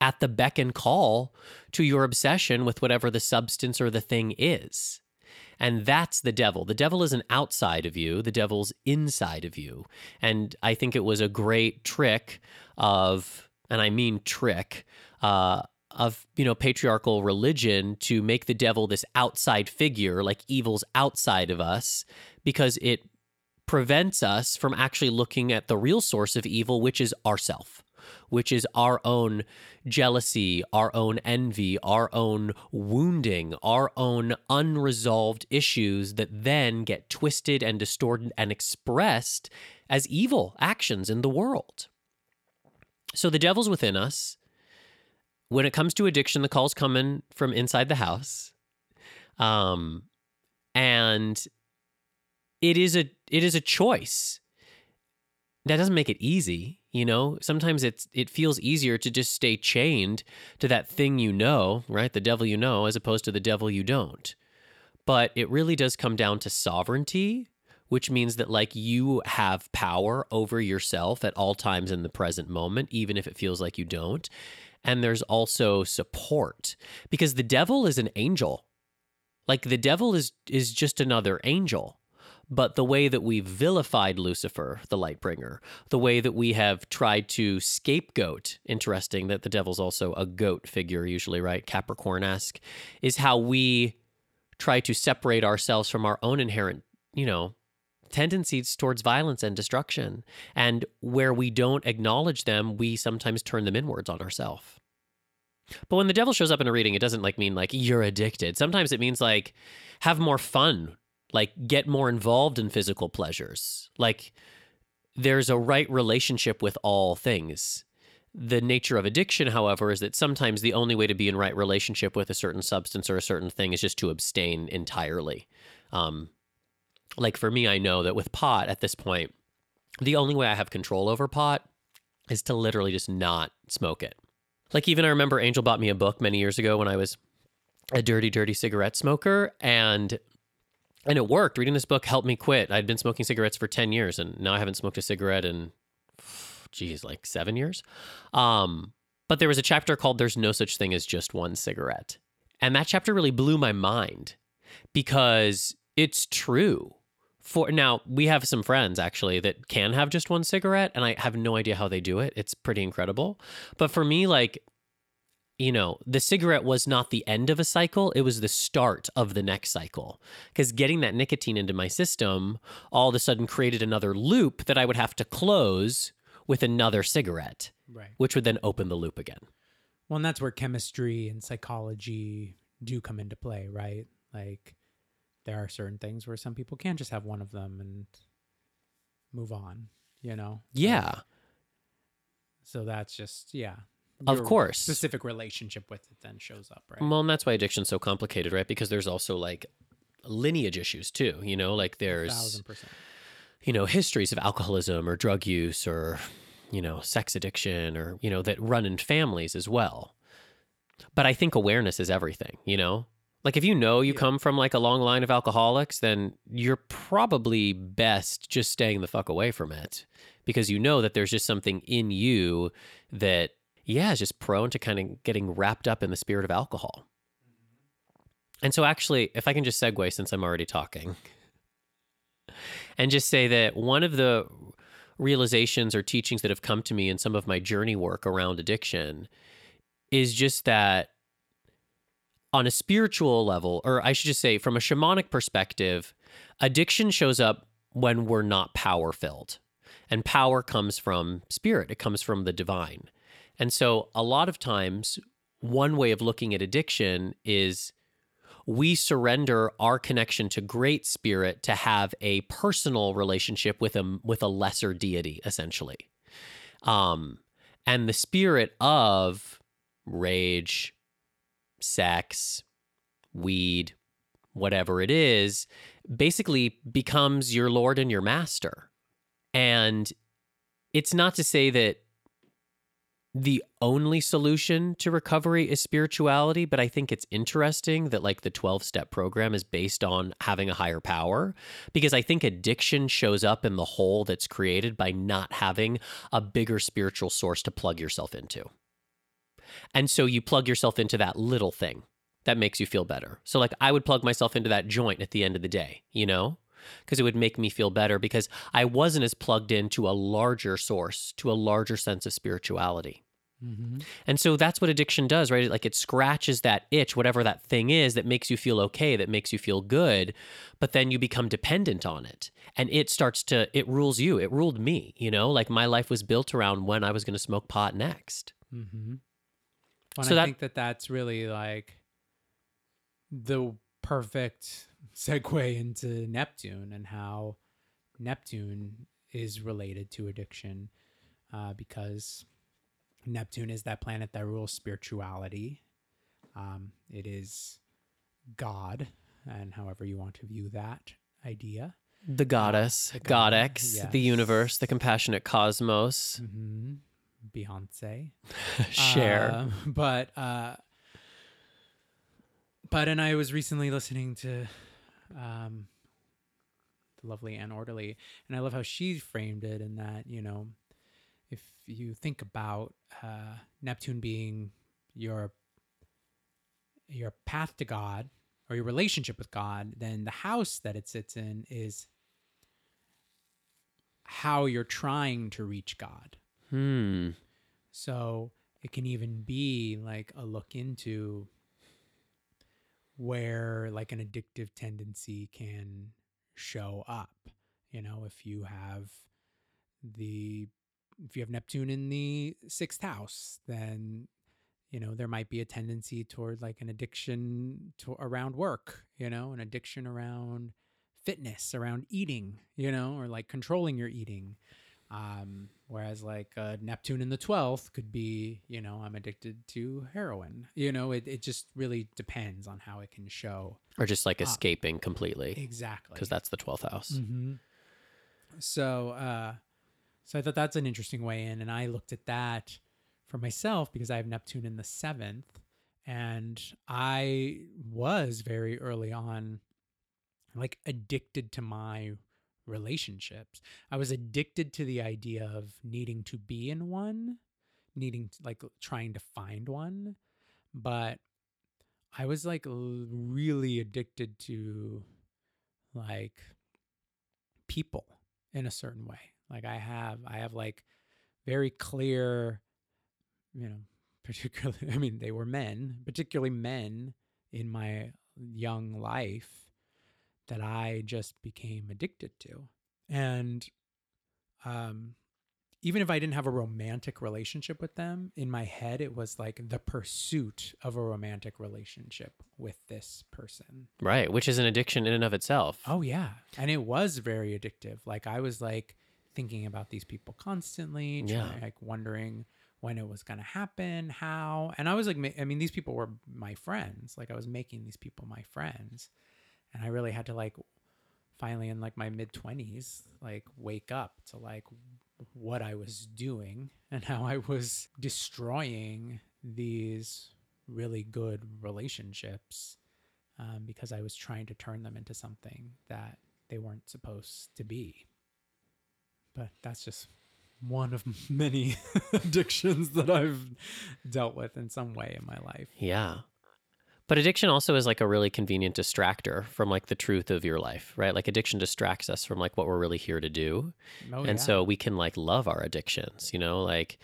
at the beck and call to your obsession with whatever the substance or the thing is. And that's the devil. The devil isn't outside of you, the devil's inside of you. And I think it was a great trick of, and I mean trick, uh, of you know patriarchal religion to make the devil this outside figure like evil's outside of us because it prevents us from actually looking at the real source of evil, which is ourself, which is our own jealousy, our own envy, our own wounding, our own unresolved issues that then get twisted and distorted and expressed as evil actions in the world. So the devil's within us. When it comes to addiction, the call's coming from inside the house. Um, and it is a it is a choice. That doesn't make it easy, you know. Sometimes it's it feels easier to just stay chained to that thing you know, right? The devil you know, as opposed to the devil you don't. But it really does come down to sovereignty, which means that like you have power over yourself at all times in the present moment, even if it feels like you don't. And there's also support because the devil is an angel. Like the devil is is just another angel but the way that we vilified Lucifer, the light bringer, the way that we have tried to scapegoat, interesting that the devil's also a goat figure, usually, right? Capricorn esque, is how we try to separate ourselves from our own inherent, you know, tendencies towards violence and destruction. And where we don't acknowledge them, we sometimes turn them inwards on ourselves. But when the devil shows up in a reading, it doesn't like mean like you're addicted. Sometimes it means like have more fun like get more involved in physical pleasures. Like there's a right relationship with all things. The nature of addiction, however, is that sometimes the only way to be in right relationship with a certain substance or a certain thing is just to abstain entirely. Um, like for me, I know that with pot at this point, the only way I have control over pot is to literally just not smoke it. Like even I remember Angel bought me a book many years ago when I was a dirty, dirty cigarette smoker, and and it worked. Reading this book helped me quit. I'd been smoking cigarettes for 10 years and now I haven't smoked a cigarette in geez, like 7 years. Um, but there was a chapter called There's No Such Thing as Just One Cigarette. And that chapter really blew my mind because it's true. For now, we have some friends actually that can have just one cigarette and I have no idea how they do it. It's pretty incredible. But for me like you know, the cigarette was not the end of a cycle, it was the start of the next cycle. Because getting that nicotine into my system all of a sudden created another loop that I would have to close with another cigarette, Right. which would then open the loop again. Well, and that's where chemistry and psychology do come into play, right? Like there are certain things where some people can't just have one of them and move on, you know? Yeah, So that's just, yeah. Of course. Specific relationship with it then shows up, right? Well, and that's why addiction's so complicated, right? Because there's also like lineage issues too, you know, like there's thousand percent. you know, histories of alcoholism or drug use or, you know, sex addiction or, you know, that run in families as well. But I think awareness is everything, you know? Like if you know you Yeah. come from like a long line of alcoholics, then you're probably best just staying the fuck away from it because you know that there's just something in you that, yeah, is just prone to kind of getting wrapped up in the spirit of alcohol. And so, actually, if I can just segue since I'm already talking, and just say that one of the realizations or teachings that have come to me in some of my journey work around addiction is just that on a spiritual level, or I should just say from a shamanic perspective, addiction shows up when we're not power filled. And power comes from spirit, it comes from the divine. And so a lot of times, one way of looking at addiction is we surrender our connection to great spirit to have a personal relationship with a with a lesser deity essentially. Um and the spirit of rage sex weed whatever it is basically becomes your lord and your master. And it's not to say that the only solution to recovery is spirituality, but I think it's interesting that like the 12 step program is based on having a higher power because I think addiction shows up in the hole that's created by not having a bigger spiritual source to plug yourself into. And so you plug yourself into that little thing that makes you feel better. So like I would plug myself into that joint at the end of the day, you know? Because it would make me feel better because I wasn't as plugged into a larger source, to a larger sense of spirituality. Mm-hmm. And so that's what addiction does, right? Like it scratches that itch, whatever that thing is that makes you feel okay, that makes you feel good, but then you become dependent on it. And it starts to, it rules you. It ruled me, you know? Like my life was built around when I was going to smoke pot next. Mm-hmm. And So I that- think that that's really like the perfect segue into Neptune and how Neptune is related to addiction uh, because Neptune is that planet that rules spirituality. Um, it is God, and however you want to view that idea. The goddess, the goddess, Godex, the universe, the compassionate cosmos, Mm-hmm. Beyonce. Cher. Uh, but uh but and I was recently listening to um the lovely Anne Ortelee and I love how she framed it in that, you know, if you think about uh Neptune being your your path to God or your relationship with God, then the house that it sits in is how you're trying to reach God. hmm. So it can even be like a look into where like an addictive tendency can show up. You know, if you have the if you have Neptune in the sixth house, then you know there might be a tendency toward like an addiction to around work. You know, an addiction around fitness, around eating. You know, or like controlling your eating. Um, whereas like uh, Neptune in the 12th could be, you know, I'm addicted to heroin. You know, it, it just really depends on how it can show. Or just like escaping completely Exactly. because that's the 12th house. hmm So, uh, so I thought that's an interesting way in, and I looked at that for myself because I have Neptune in the seventh, and I was very early on, like addicted to my relationships. I was addicted to the idea of needing to be in one, needing to, like trying to find one, but I was like really addicted to like people in a certain way. Like I have I have like very clear you know, particularly I mean they were men, particularly men in my young life that I just became addicted to. And um even if I didn't have a romantic relationship with them, in my head it was like the pursuit of a romantic relationship with this person. Right. Which is an addiction in and of itself. Oh yeah, and it was very addictive. Like I was like thinking about these people constantly, Yeah. like wondering when it was going to happen, how. And I was like, I mean, these people were my friends. Like I was making these people my friends, and I really had to like finally in like my mid twenties, like wake up to like what I was doing and how I was destroying these really good relationships um, because I was trying to turn them into something that they weren't supposed to be. But that's just one of many addictions that I've dealt with in some way in my life. Yeah. But addiction also is like a really convenient distractor from like the truth of your life, right? Like addiction distracts us from like what we're really here to do. Oh, and yeah. so we can like love our addictions, you know? Like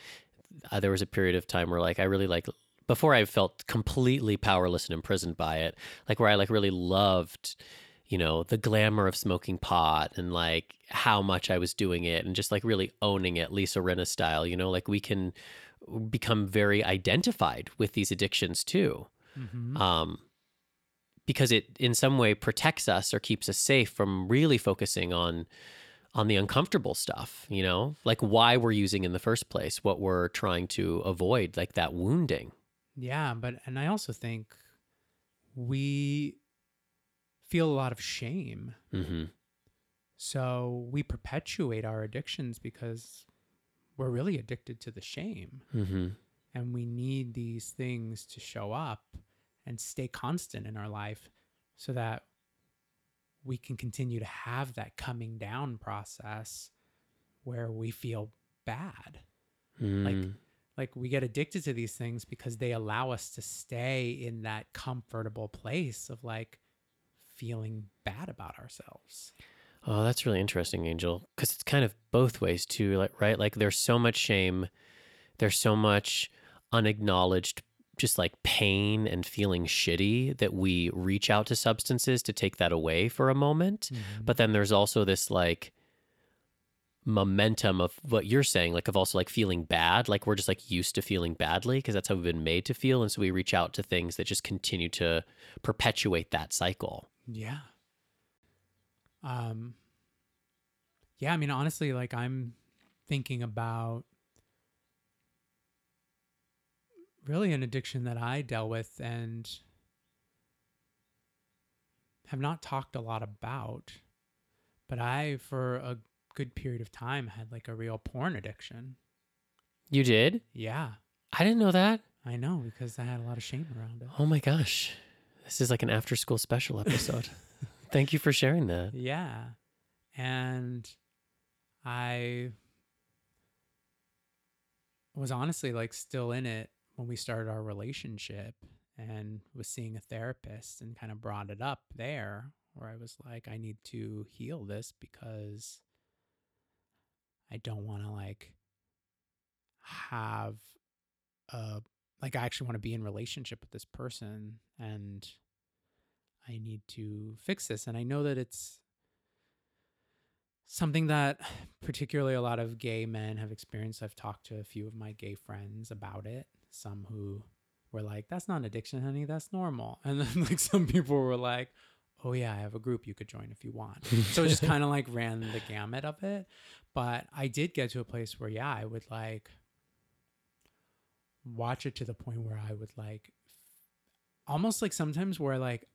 uh, there was a period of time where like I really like before I felt completely powerless and imprisoned by it, like where I like really loved, you know, the glamour of smoking pot and like how much I was doing it and just like really owning it, Lisa Rinna style, you know, like we can become very identified with these addictions too. Mhm. Um, because it in some way protects us or keeps us safe from really focusing on on the uncomfortable stuff, you know, like why we're using in the first place, what we're trying to avoid, like that wounding. Yeah, but and I also think we feel a lot of shame. hmm So we perpetuate our addictions because we're really addicted to the shame. hmm And we need these things to show up and stay constant in our life so that we can continue to have that coming down process where we feel bad. Mm. Like we get addicted to these things because they allow us to stay in that comfortable place of like feeling bad about ourselves. Oh, that's really interesting, Angel, because it's kind of both ways too, like right? Like there's so much shame, there's so much unacknowledged just like pain and feeling shitty that we reach out to substances to take that away for a moment. Mm-hmm. But then there's also this like momentum of what you're saying, like of also like feeling bad. Like we're just like used to feeling badly because that's how we've been made to feel. And so we reach out to things that just continue to perpetuate that cycle. Yeah. Um Yeah, I mean honestly like I'm thinking about really an addiction that I dealt with and have not talked a lot about. But I for a good period of time had like a real porn addiction. You did? Yeah. I didn't know that. I know because I had a lot of shame around it. Oh my gosh. This is like an after school special episode. Thank you for sharing that. Yeah. And I was honestly like still in it when we started our relationship and was seeing a therapist and kind of brought it up there where I was like, I need to heal this because I don't want to like have a like I actually want to be in relationship with this person and I need to fix this. And I know that it's something that particularly a lot of gay men have experienced. I've talked to a few of my gay friends about it, some who were like, that's not an addiction, honey, that's normal. And then like some people were like, oh yeah, I have a group you could join if you want. so it just kind of like ran the gamut of it. But I did get to a place where, yeah, I would like watch it to the point where I would like almost like sometimes where like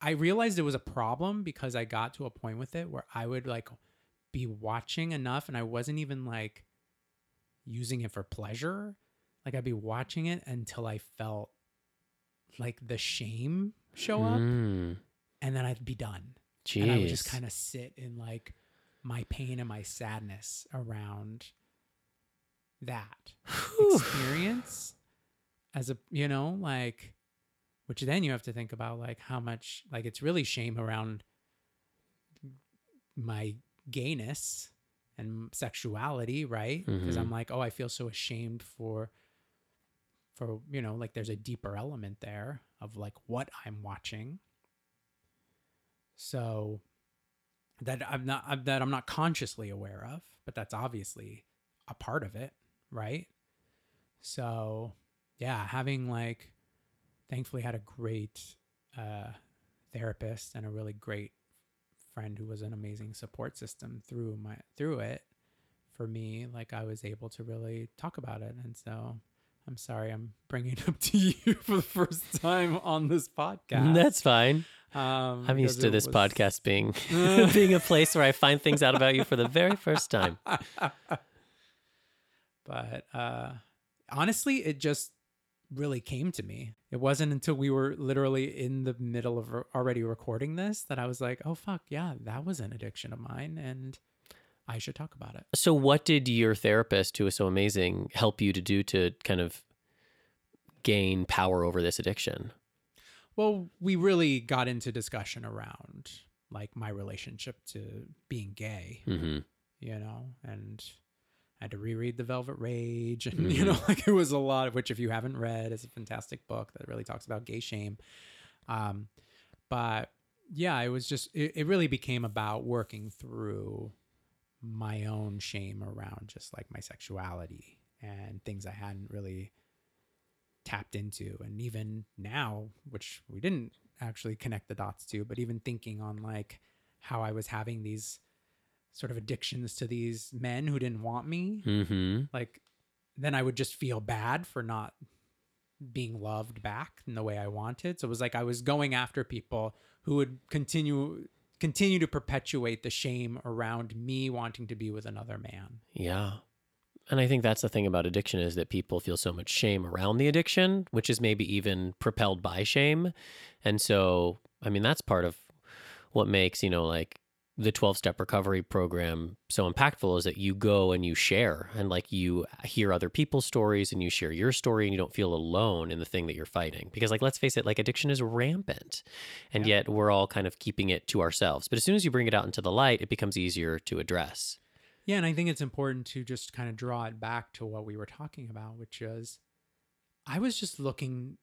I realized it was a problem because I got to a point with it where I would like be watching enough and I wasn't even like using it for pleasure. Like I'd be watching it until I felt like the shame show up Mm, and then I'd be done. jeez. And I would just kind of sit in like my pain and my sadness around that experience as a you know like which then you have to think about like how much like it's really shame around my gayness and sexuality right? Because Mhm. i'm like oh i feel so ashamed for for you know like there's a deeper element there of like what i'm watching. So that i'm not that i'm not consciously aware of but that's obviously a part of it right so yeah having like thankfully had a great uh therapist and a really great friend who was an amazing support system through my through it for me like i was able to really talk about it and so i'm sorry i'm bringing it up to you for the first time on this podcast That's fine. um I'm used to this was- podcast being being a place where I find things out about you for the very first time. But uh honestly it just really came to me. It wasn't until we were literally in the middle of re- already recording this that i was like oh fuck yeah that was an addiction of mine and i should talk about it. So, what did your therapist, who was so amazing, help you to do to kind of gain power over this addiction? well we really got into discussion around like my relationship to being gay hmm you know and I had to reread The Velvet Rage. And, you know, like it was a lot of which, if you haven't read, is a fantastic book that really talks about gay shame. Um, but yeah, it was just, it, it really became about working through my own shame around just like my sexuality and things I hadn't really tapped into. And even now, which we didn't actually connect the dots to, but even thinking on like how I was having these sort of addictions to these men who didn't want me, Mm-hmm. like then I would just feel bad for not being loved back in the way I wanted. So it was like I was going after people who would continue continue to perpetuate the shame around me wanting to be with another man. Yeah. And I think that's the thing about addiction is that people feel so much shame around the addiction, which is maybe even propelled by shame. And so, I mean, that's part of what makes, you know, like the 12 step recovery program so impactful is that you go and you share and like you hear other people's stories and you share your story and you don't feel alone in the thing that you're fighting. Because, like, let's face it, like addiction is rampant and Yeah. yet we're all kind of keeping it to ourselves. But as soon as you bring it out into the light, it becomes easier to address. Yeah, and I think it's important to just kind of draw it back to what we were talking about, which is I was just looking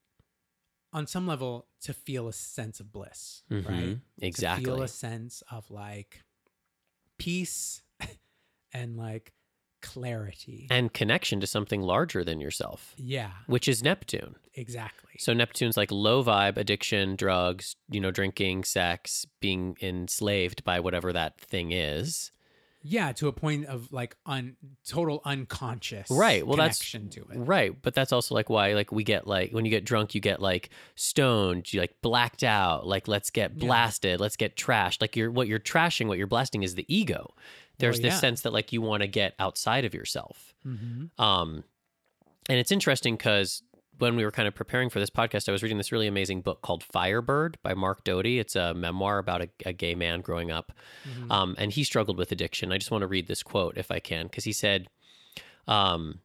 on some level to feel a sense of bliss, right? Mhm. Exactly. To feel a sense of like peace and like clarity. and connection to something larger than yourself, yeah, which is Neptune. exactly. So Neptune's like low vibe, addiction, drugs, you know, drinking, sex, being enslaved by whatever that thing is. Yeah, to a point of like un total unconscious Right, well, that's- connection to it. Right, but that's also like why like we get like when you get drunk you get like stoned, you like blacked out, like let's get Yeah. blasted, let's get trashed. Like you're what you're trashing, what you're blasting is the ego. There's Well, this yeah. sense that like you want to get outside of yourself. Mm-hmm. Um, and it's interesting because when we were kind of preparing for this podcast, I was reading this really amazing book called Firebird by Mark Doty. It's a memoir about a, a gay man growing up, Mhm. um, and he struggled with addiction. I just want to read this quote if I can, because he said, um,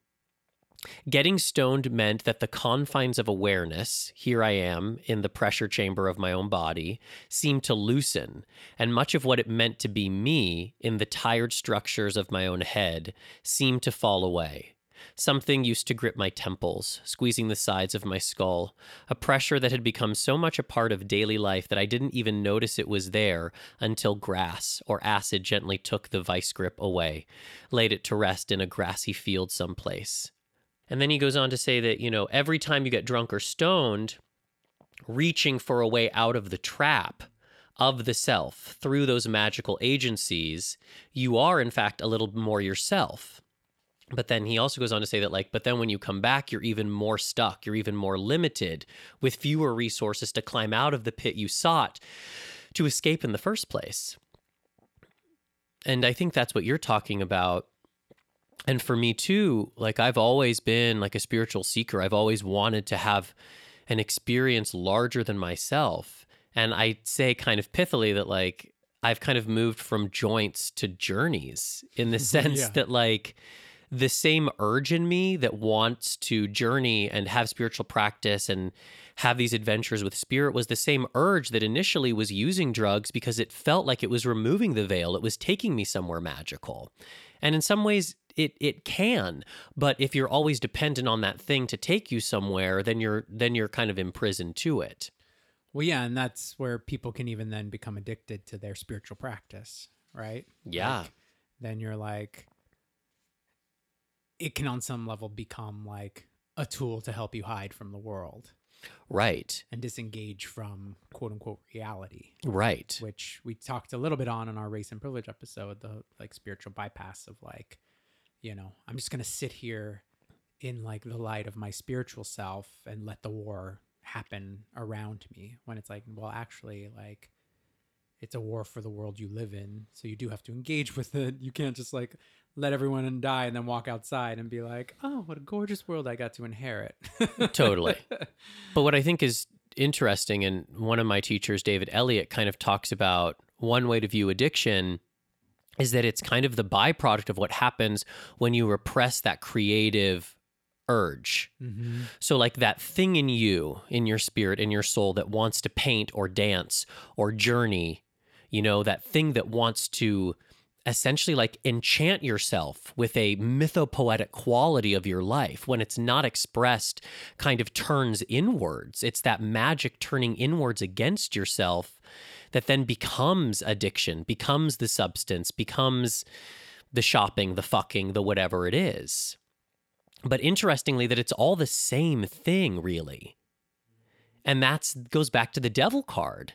Getting stoned meant that the confines of awareness, here I am in the pressure chamber of my own body, seemed to loosen, and much of what it meant to be me in the tired structures of my own head seemed to fall away. Something used to grip my temples, squeezing the sides of my skull, a pressure that had become so much a part of daily life that I didn't even notice it was there until grass or acid gently took the vice grip away, laid it to rest in a grassy field someplace. And then he goes on to say that, you know, every time you get drunk or stoned, reaching for a way out of the trap of the self through those magical agencies, you are, in fact, a little more yourself. But then he also goes on to say that, like, but then when you come back, you're even more stuck. You're even more limited with fewer resources to climb out of the pit you sought to escape in the first place. And I think that's what you're talking about. And for me too, like, I've always been like a spiritual seeker. I've always wanted to have an experience larger than myself. And I say kind of pithily that, like, I've kind of moved from joints to journeys in the sense Yeah. that, like, the same urge in me that wants to journey and have spiritual practice and have these adventures with spirit was the same urge that initially was using drugs because it felt like it was removing the veil. It was taking me somewhere magical. And in some ways, it it can, but if you're always dependent on that thing to take you somewhere, then you're then you're kind of imprisoned to it. Well, yeah, and that's where people can even then become addicted to their spiritual practice, right? Yeah. Like, then you're like, it can on some level become like a tool to help you hide from the world Right. and disengage from quote unquote reality, Right. which we talked a little bit on in our race and privilege episode, the like spiritual bypass of like, you know, I'm just going to sit here in like the light of my spiritual self and let the war happen around me when it's like, well, actually, like, it's a war for the world you live in. So you do have to engage with it. You can't just like let everyone die and then walk outside and be like, oh, what a gorgeous world I got to inherit. Totally. But what I think is interesting, and one of my teachers, David Elliott, kind of talks about one way to view addiction is that it's kind of the byproduct of what happens when you repress that creative urge. mm-hmm. So, like that thing in you, in your spirit, in your soul that wants to paint or dance or journey, you know, that thing that wants to essentially like enchant yourself with a mythopoetic quality of your life when it's not expressed kind of turns inwards. It's that magic turning inwards against yourself that then becomes addiction becomes the substance becomes the shopping the fucking the whatever it is. But interestingly that it's all the same thing really. And that's goes back to the devil card.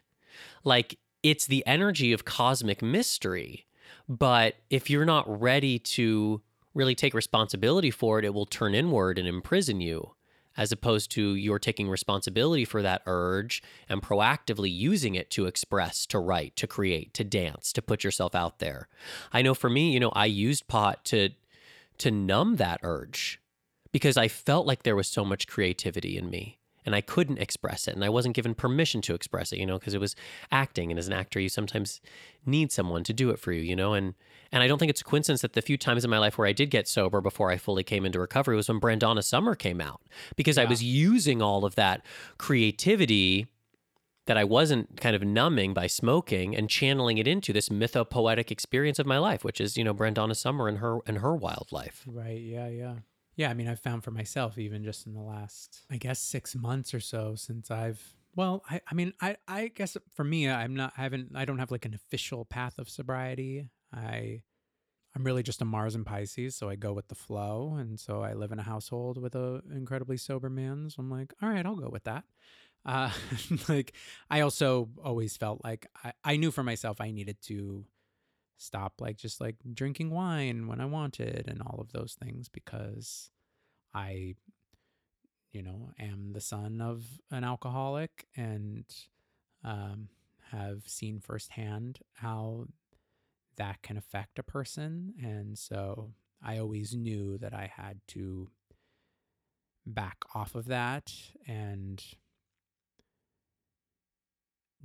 Like it's the energy of cosmic mystery but if you're not ready to really take responsibility for it, it will turn inward and imprison you, as opposed to you're taking responsibility for that urge and proactively using it to express, to write, to create, to dance, to put yourself out there. I know for me, you know, I used pot to to numb that urge because I felt like there was so much creativity in me and I couldn't express it and I wasn't given permission to express it, you know, because it was acting and as an actor you sometimes need someone to do it for you, you know, and and I don't think it's a coincidence that the few times in my life where I did get sober before I fully came into recovery was when Brandonna Summer came out because yeah. I was using all of that creativity that I wasn't kind of numbing by smoking and channeling it into this mythopoetic experience of my life, which is, you know, Brandonna Summer and her and her wildlife. Right. Yeah. Yeah. Yeah, I mean, I've found for myself, even just in the last, I guess, six months or so since I've, well, I, I mean, I, I guess for me, I'm not, I haven't, I don't have like an official path of sobriety. I, I'm really just a Mars and Pisces, so I go with the flow, and so I live in a household with a incredibly sober man. So I'm like, all right, I'll go with that. Uh, like, I also always felt like I, I knew for myself I needed to stop like just like drinking wine when I wanted and all of those things because I you know am the son of an alcoholic and um, have seen firsthand how that can affect a person. And so I always knew that I had to back off of that and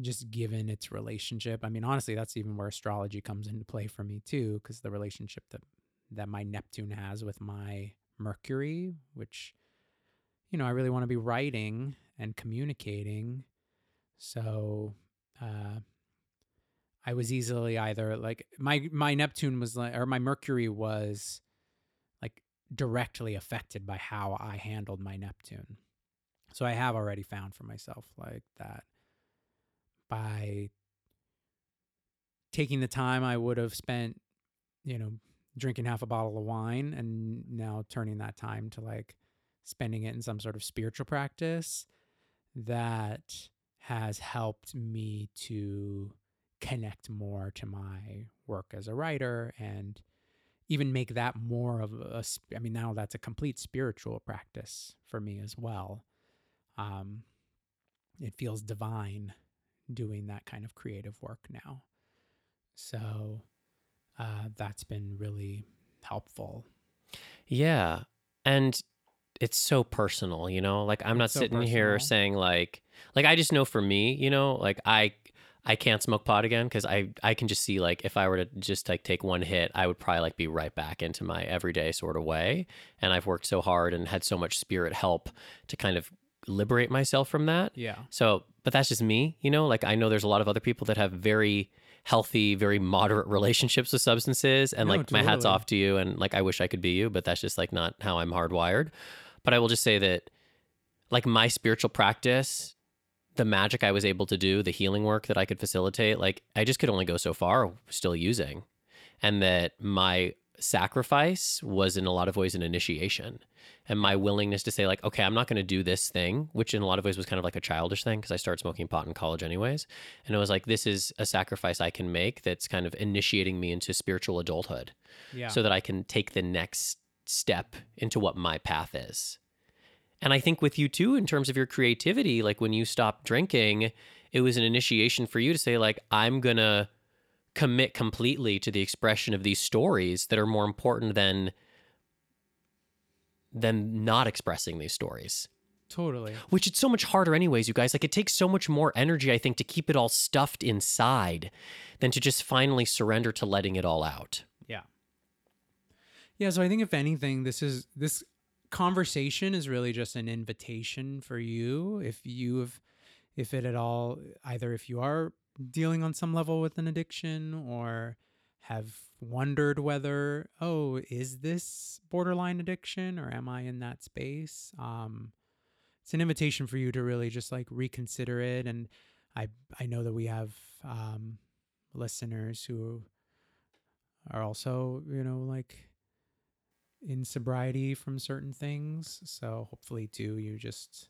just given its relationship. I mean, honestly, that's even where astrology comes into play for me too, because the relationship that that my Neptune has with my Mercury, which you know, I really want to be writing and communicating. So uh I was easily either like my my Neptune was like or my Mercury was like directly affected by how I handled my Neptune. So I have already found for myself like that by taking the time I would have spent, you know, drinking half a bottle of wine and now turning that time to like spending it in some sort of spiritual practice that has helped me to connect more to my work as a writer and even make that more of a I mean now that's a complete spiritual practice for me as well. Um it feels divine doing that kind of creative work now. So uh, that's been really helpful. Yeah. And it's so personal, you know? Like I'm not so sitting personal. here saying like like I just know for me, you know, like I I can't smoke pot again because I I can just see like if I were to just like take one hit, I would probably like be right back into my everyday sort of way. And I've worked so hard and had so much spirit help to kind of liberate myself from that. Yeah. So, but that's just me, you know, like I know there's a lot of other people that have very healthy, very moderate relationships with substances. And no, like totally. my hat's off to you. And like I wish I could be you, but that's just like not how I'm hardwired. But I will just say that like my spiritual practice, the magic I was able to do, the healing work that I could facilitate, like I just could only go so far still using. And that my sacrifice was in a lot of ways an initiation. And my willingness to say like okay i'm not going to do this thing which in a lot of ways was kind of like a childish thing because i started smoking pot in college anyways. And it was like this is a sacrifice i can make that's kind of initiating me into spiritual adulthood yeah. so that i can take the next step into what my path is. And i think with you too in terms of your creativity like when you stopped drinking it was an initiation for you to say like i'm going to commit completely to the expression of these stories that are more important than than not expressing these stories. Totally. Which it's so much harder anyways, you guys. Like it takes so much more energy I think to keep it all stuffed inside than to just finally surrender to letting it all out. Yeah. Yeah, so I think if anything this is this conversation is really just an invitation for you if you have if it at all either if you are dealing on some level with an addiction or have wondered whether, oh, is this borderline addiction or am I in that space? Um, it's an invitation for you to really just like reconsider it. And I I know that we have um, listeners who are also you know like in sobriety from certain things. So hopefully too, you just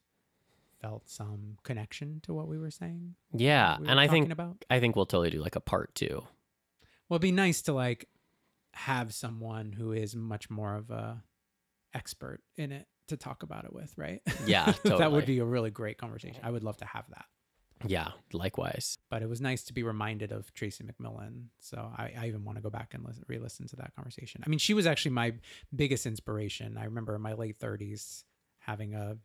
felt some connection to what we were saying. Yeah, we and I think about. I think we'll totally do like a part two. Well, it'd be nice to like have someone who is much more of a expert in it to talk about it with, right? Yeah, that would be a really great conversation. I would love to have that. Yeah, likewise. But it was nice to be reminded of Tracy McMillan. So I, I even want to go back and listen, re-listen to that conversation. I mean, she was actually my biggest inspiration. I remember in my late 30s having a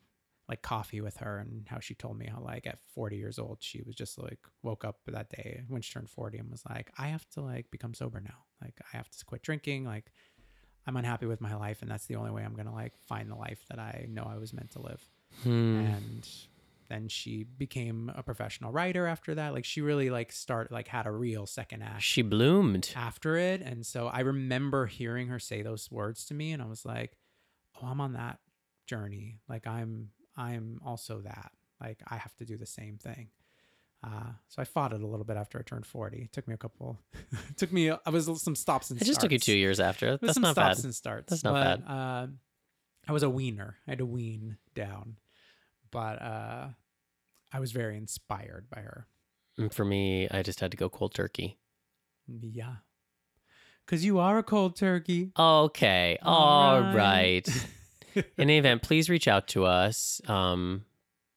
like coffee with her and how she told me how like at 40 years old she was just like woke up that day when she turned 40 and was like I have to like become sober now. Like I have to quit drinking. Like I'm unhappy with my life and that's the only way I'm going to like find the life that I know I was meant to live Hmm. and then she became a professional writer after that like she really like start like had a real second act She bloomed. after it and so i remember hearing her say those words to me and i was like oh i'm on that journey like i'm i'm also that like i have to do the same thing uh, so I fought it a little bit after I turned 40. It took me a couple, it took me, I was some stops and starts. It just took you two years after. That's some not bad. stops and starts. That's not but, Uh, I was a wiener. I had to wean down, but uh, I was very inspired by her. And for me, I just had to go cold turkey. Yeah, because you are a cold turkey. Okay. All All right. right. In any event, please reach out to us. Um,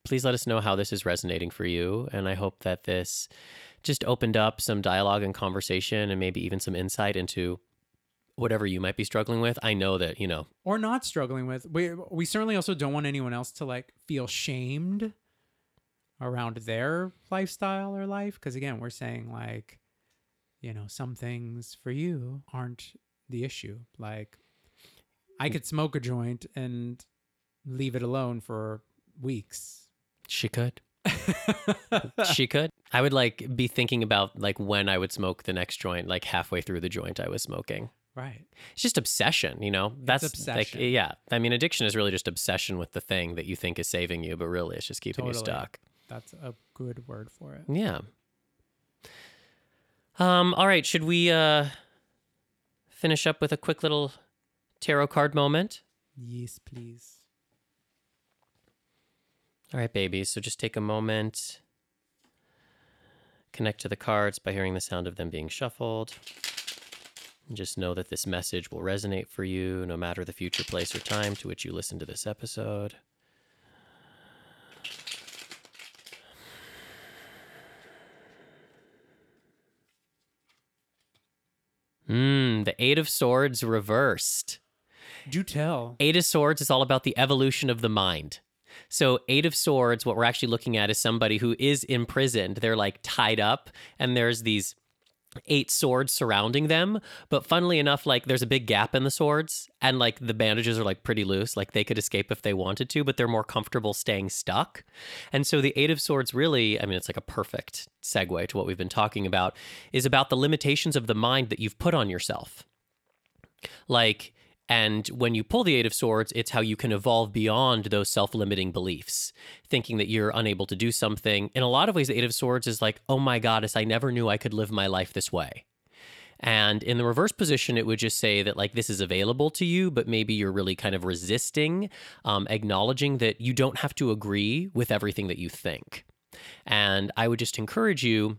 please let us know how this is resonating for you. And I hope that this just opened up some dialogue and conversation and maybe even some insight into whatever you might be struggling with. I know that, you know, or not struggling with. We we certainly also don't want anyone else to like feel shamed around their lifestyle or life because again, we're saying like, you know, some things for you aren't the issue. Like, I could smoke a joint and leave it alone for weeks. she could. she could. I would like be thinking about like when I would smoke the next joint, like halfway through the joint I was smoking. right. It's just obsession, you know. That's obsession. Like, yeah, I mean, addiction is really just obsession with the thing that you think is saving you, but really it's just keeping you stuck. That's a good word for it. Yeah. Um. All right. Should we uh finish up with a quick little tarot card moment? Yes, please. All right, babies. So just take a moment. Connect to the cards by hearing the sound of them being shuffled. And just know that this message will resonate for you no matter the future place or time to which you listen to this episode. Hmm, the Eight of Swords reversed. Do tell. Eight of Swords is all about the evolution of the mind. So, Eight of Swords, what we're actually looking at is somebody who is imprisoned. They're like tied up, and there's these eight swords surrounding them. But funnily enough, like there's a big gap in the swords, and like the bandages are like pretty loose. Like they could escape if they wanted to, but they're more comfortable staying stuck. And so, the Eight of Swords really, I mean, it's like a perfect segue to what we've been talking about, is about the limitations of the mind that you've put on yourself. Like, and when you pull the Eight of Swords, it's how you can evolve beyond those self limiting beliefs, thinking that you're unable to do something. In a lot of ways, the Eight of Swords is like, oh my goddess, I never knew I could live my life this way. And in the reverse position, it would just say that, like, this is available to you, but maybe you're really kind of resisting, um, acknowledging that you don't have to agree with everything that you think. And I would just encourage you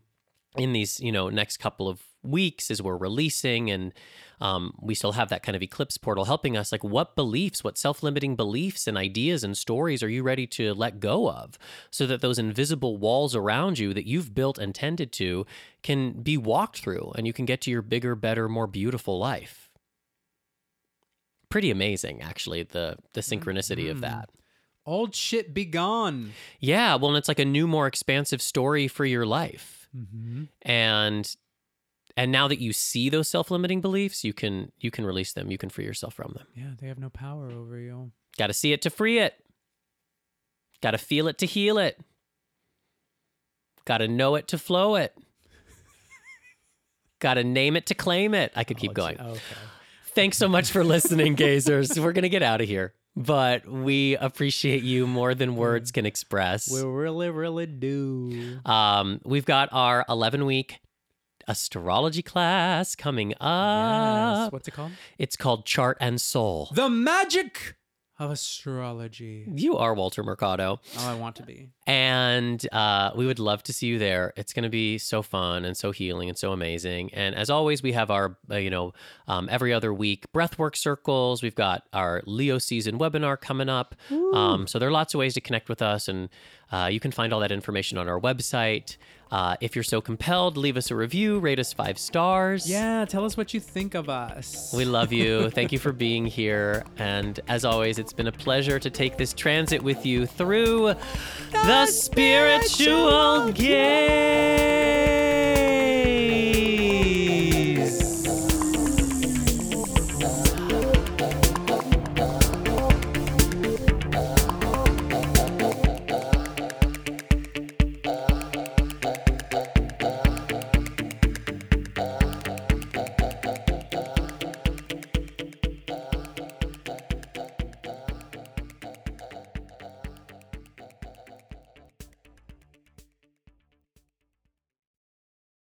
in these, you know, next couple of weeks as we're releasing and um, we still have that kind of eclipse portal helping us like what beliefs what self-limiting beliefs and ideas and stories are you ready to let go of so that those invisible walls around you that you've built and tended to can be walked through and you can get to your bigger better more beautiful life pretty amazing actually the the synchronicity of Mhm. that Old shit be gone. yeah well and it's like a new more expansive story for your life Mm-hmm. and and now that you see those self-limiting beliefs you can you can release them you can free yourself from them Yeah, they have no power over you. got to see it to free it got to feel it to heal it got to know it to flow it Gotta name it to claim it. I could keep Oh, going. Okay. Thanks so much for listening, gazers. We're to get out of here, but we appreciate you more than words can express. We really, really do. Um, we've got our 11 week astrology class coming up. yes. What's it called? It's called Chart and Soul. The magic of astrology. You are Walter Mercado. Oh, I want to be. And uh, we would love to see you there. It's going to be so fun and so healing and so amazing. And as always, we have our, uh, you know, um, every other week breathwork circles. We've got our Leo season webinar coming up. Um, so there are lots of ways to connect with us. And uh, you can find all that information on our website. Uh, if you're so compelled, leave us a review, rate us five stars. Yeah, tell us what you think of us. We love you. Thank you for being here. And as always, it's been a pleasure to take this transit with you through the, spiritual game.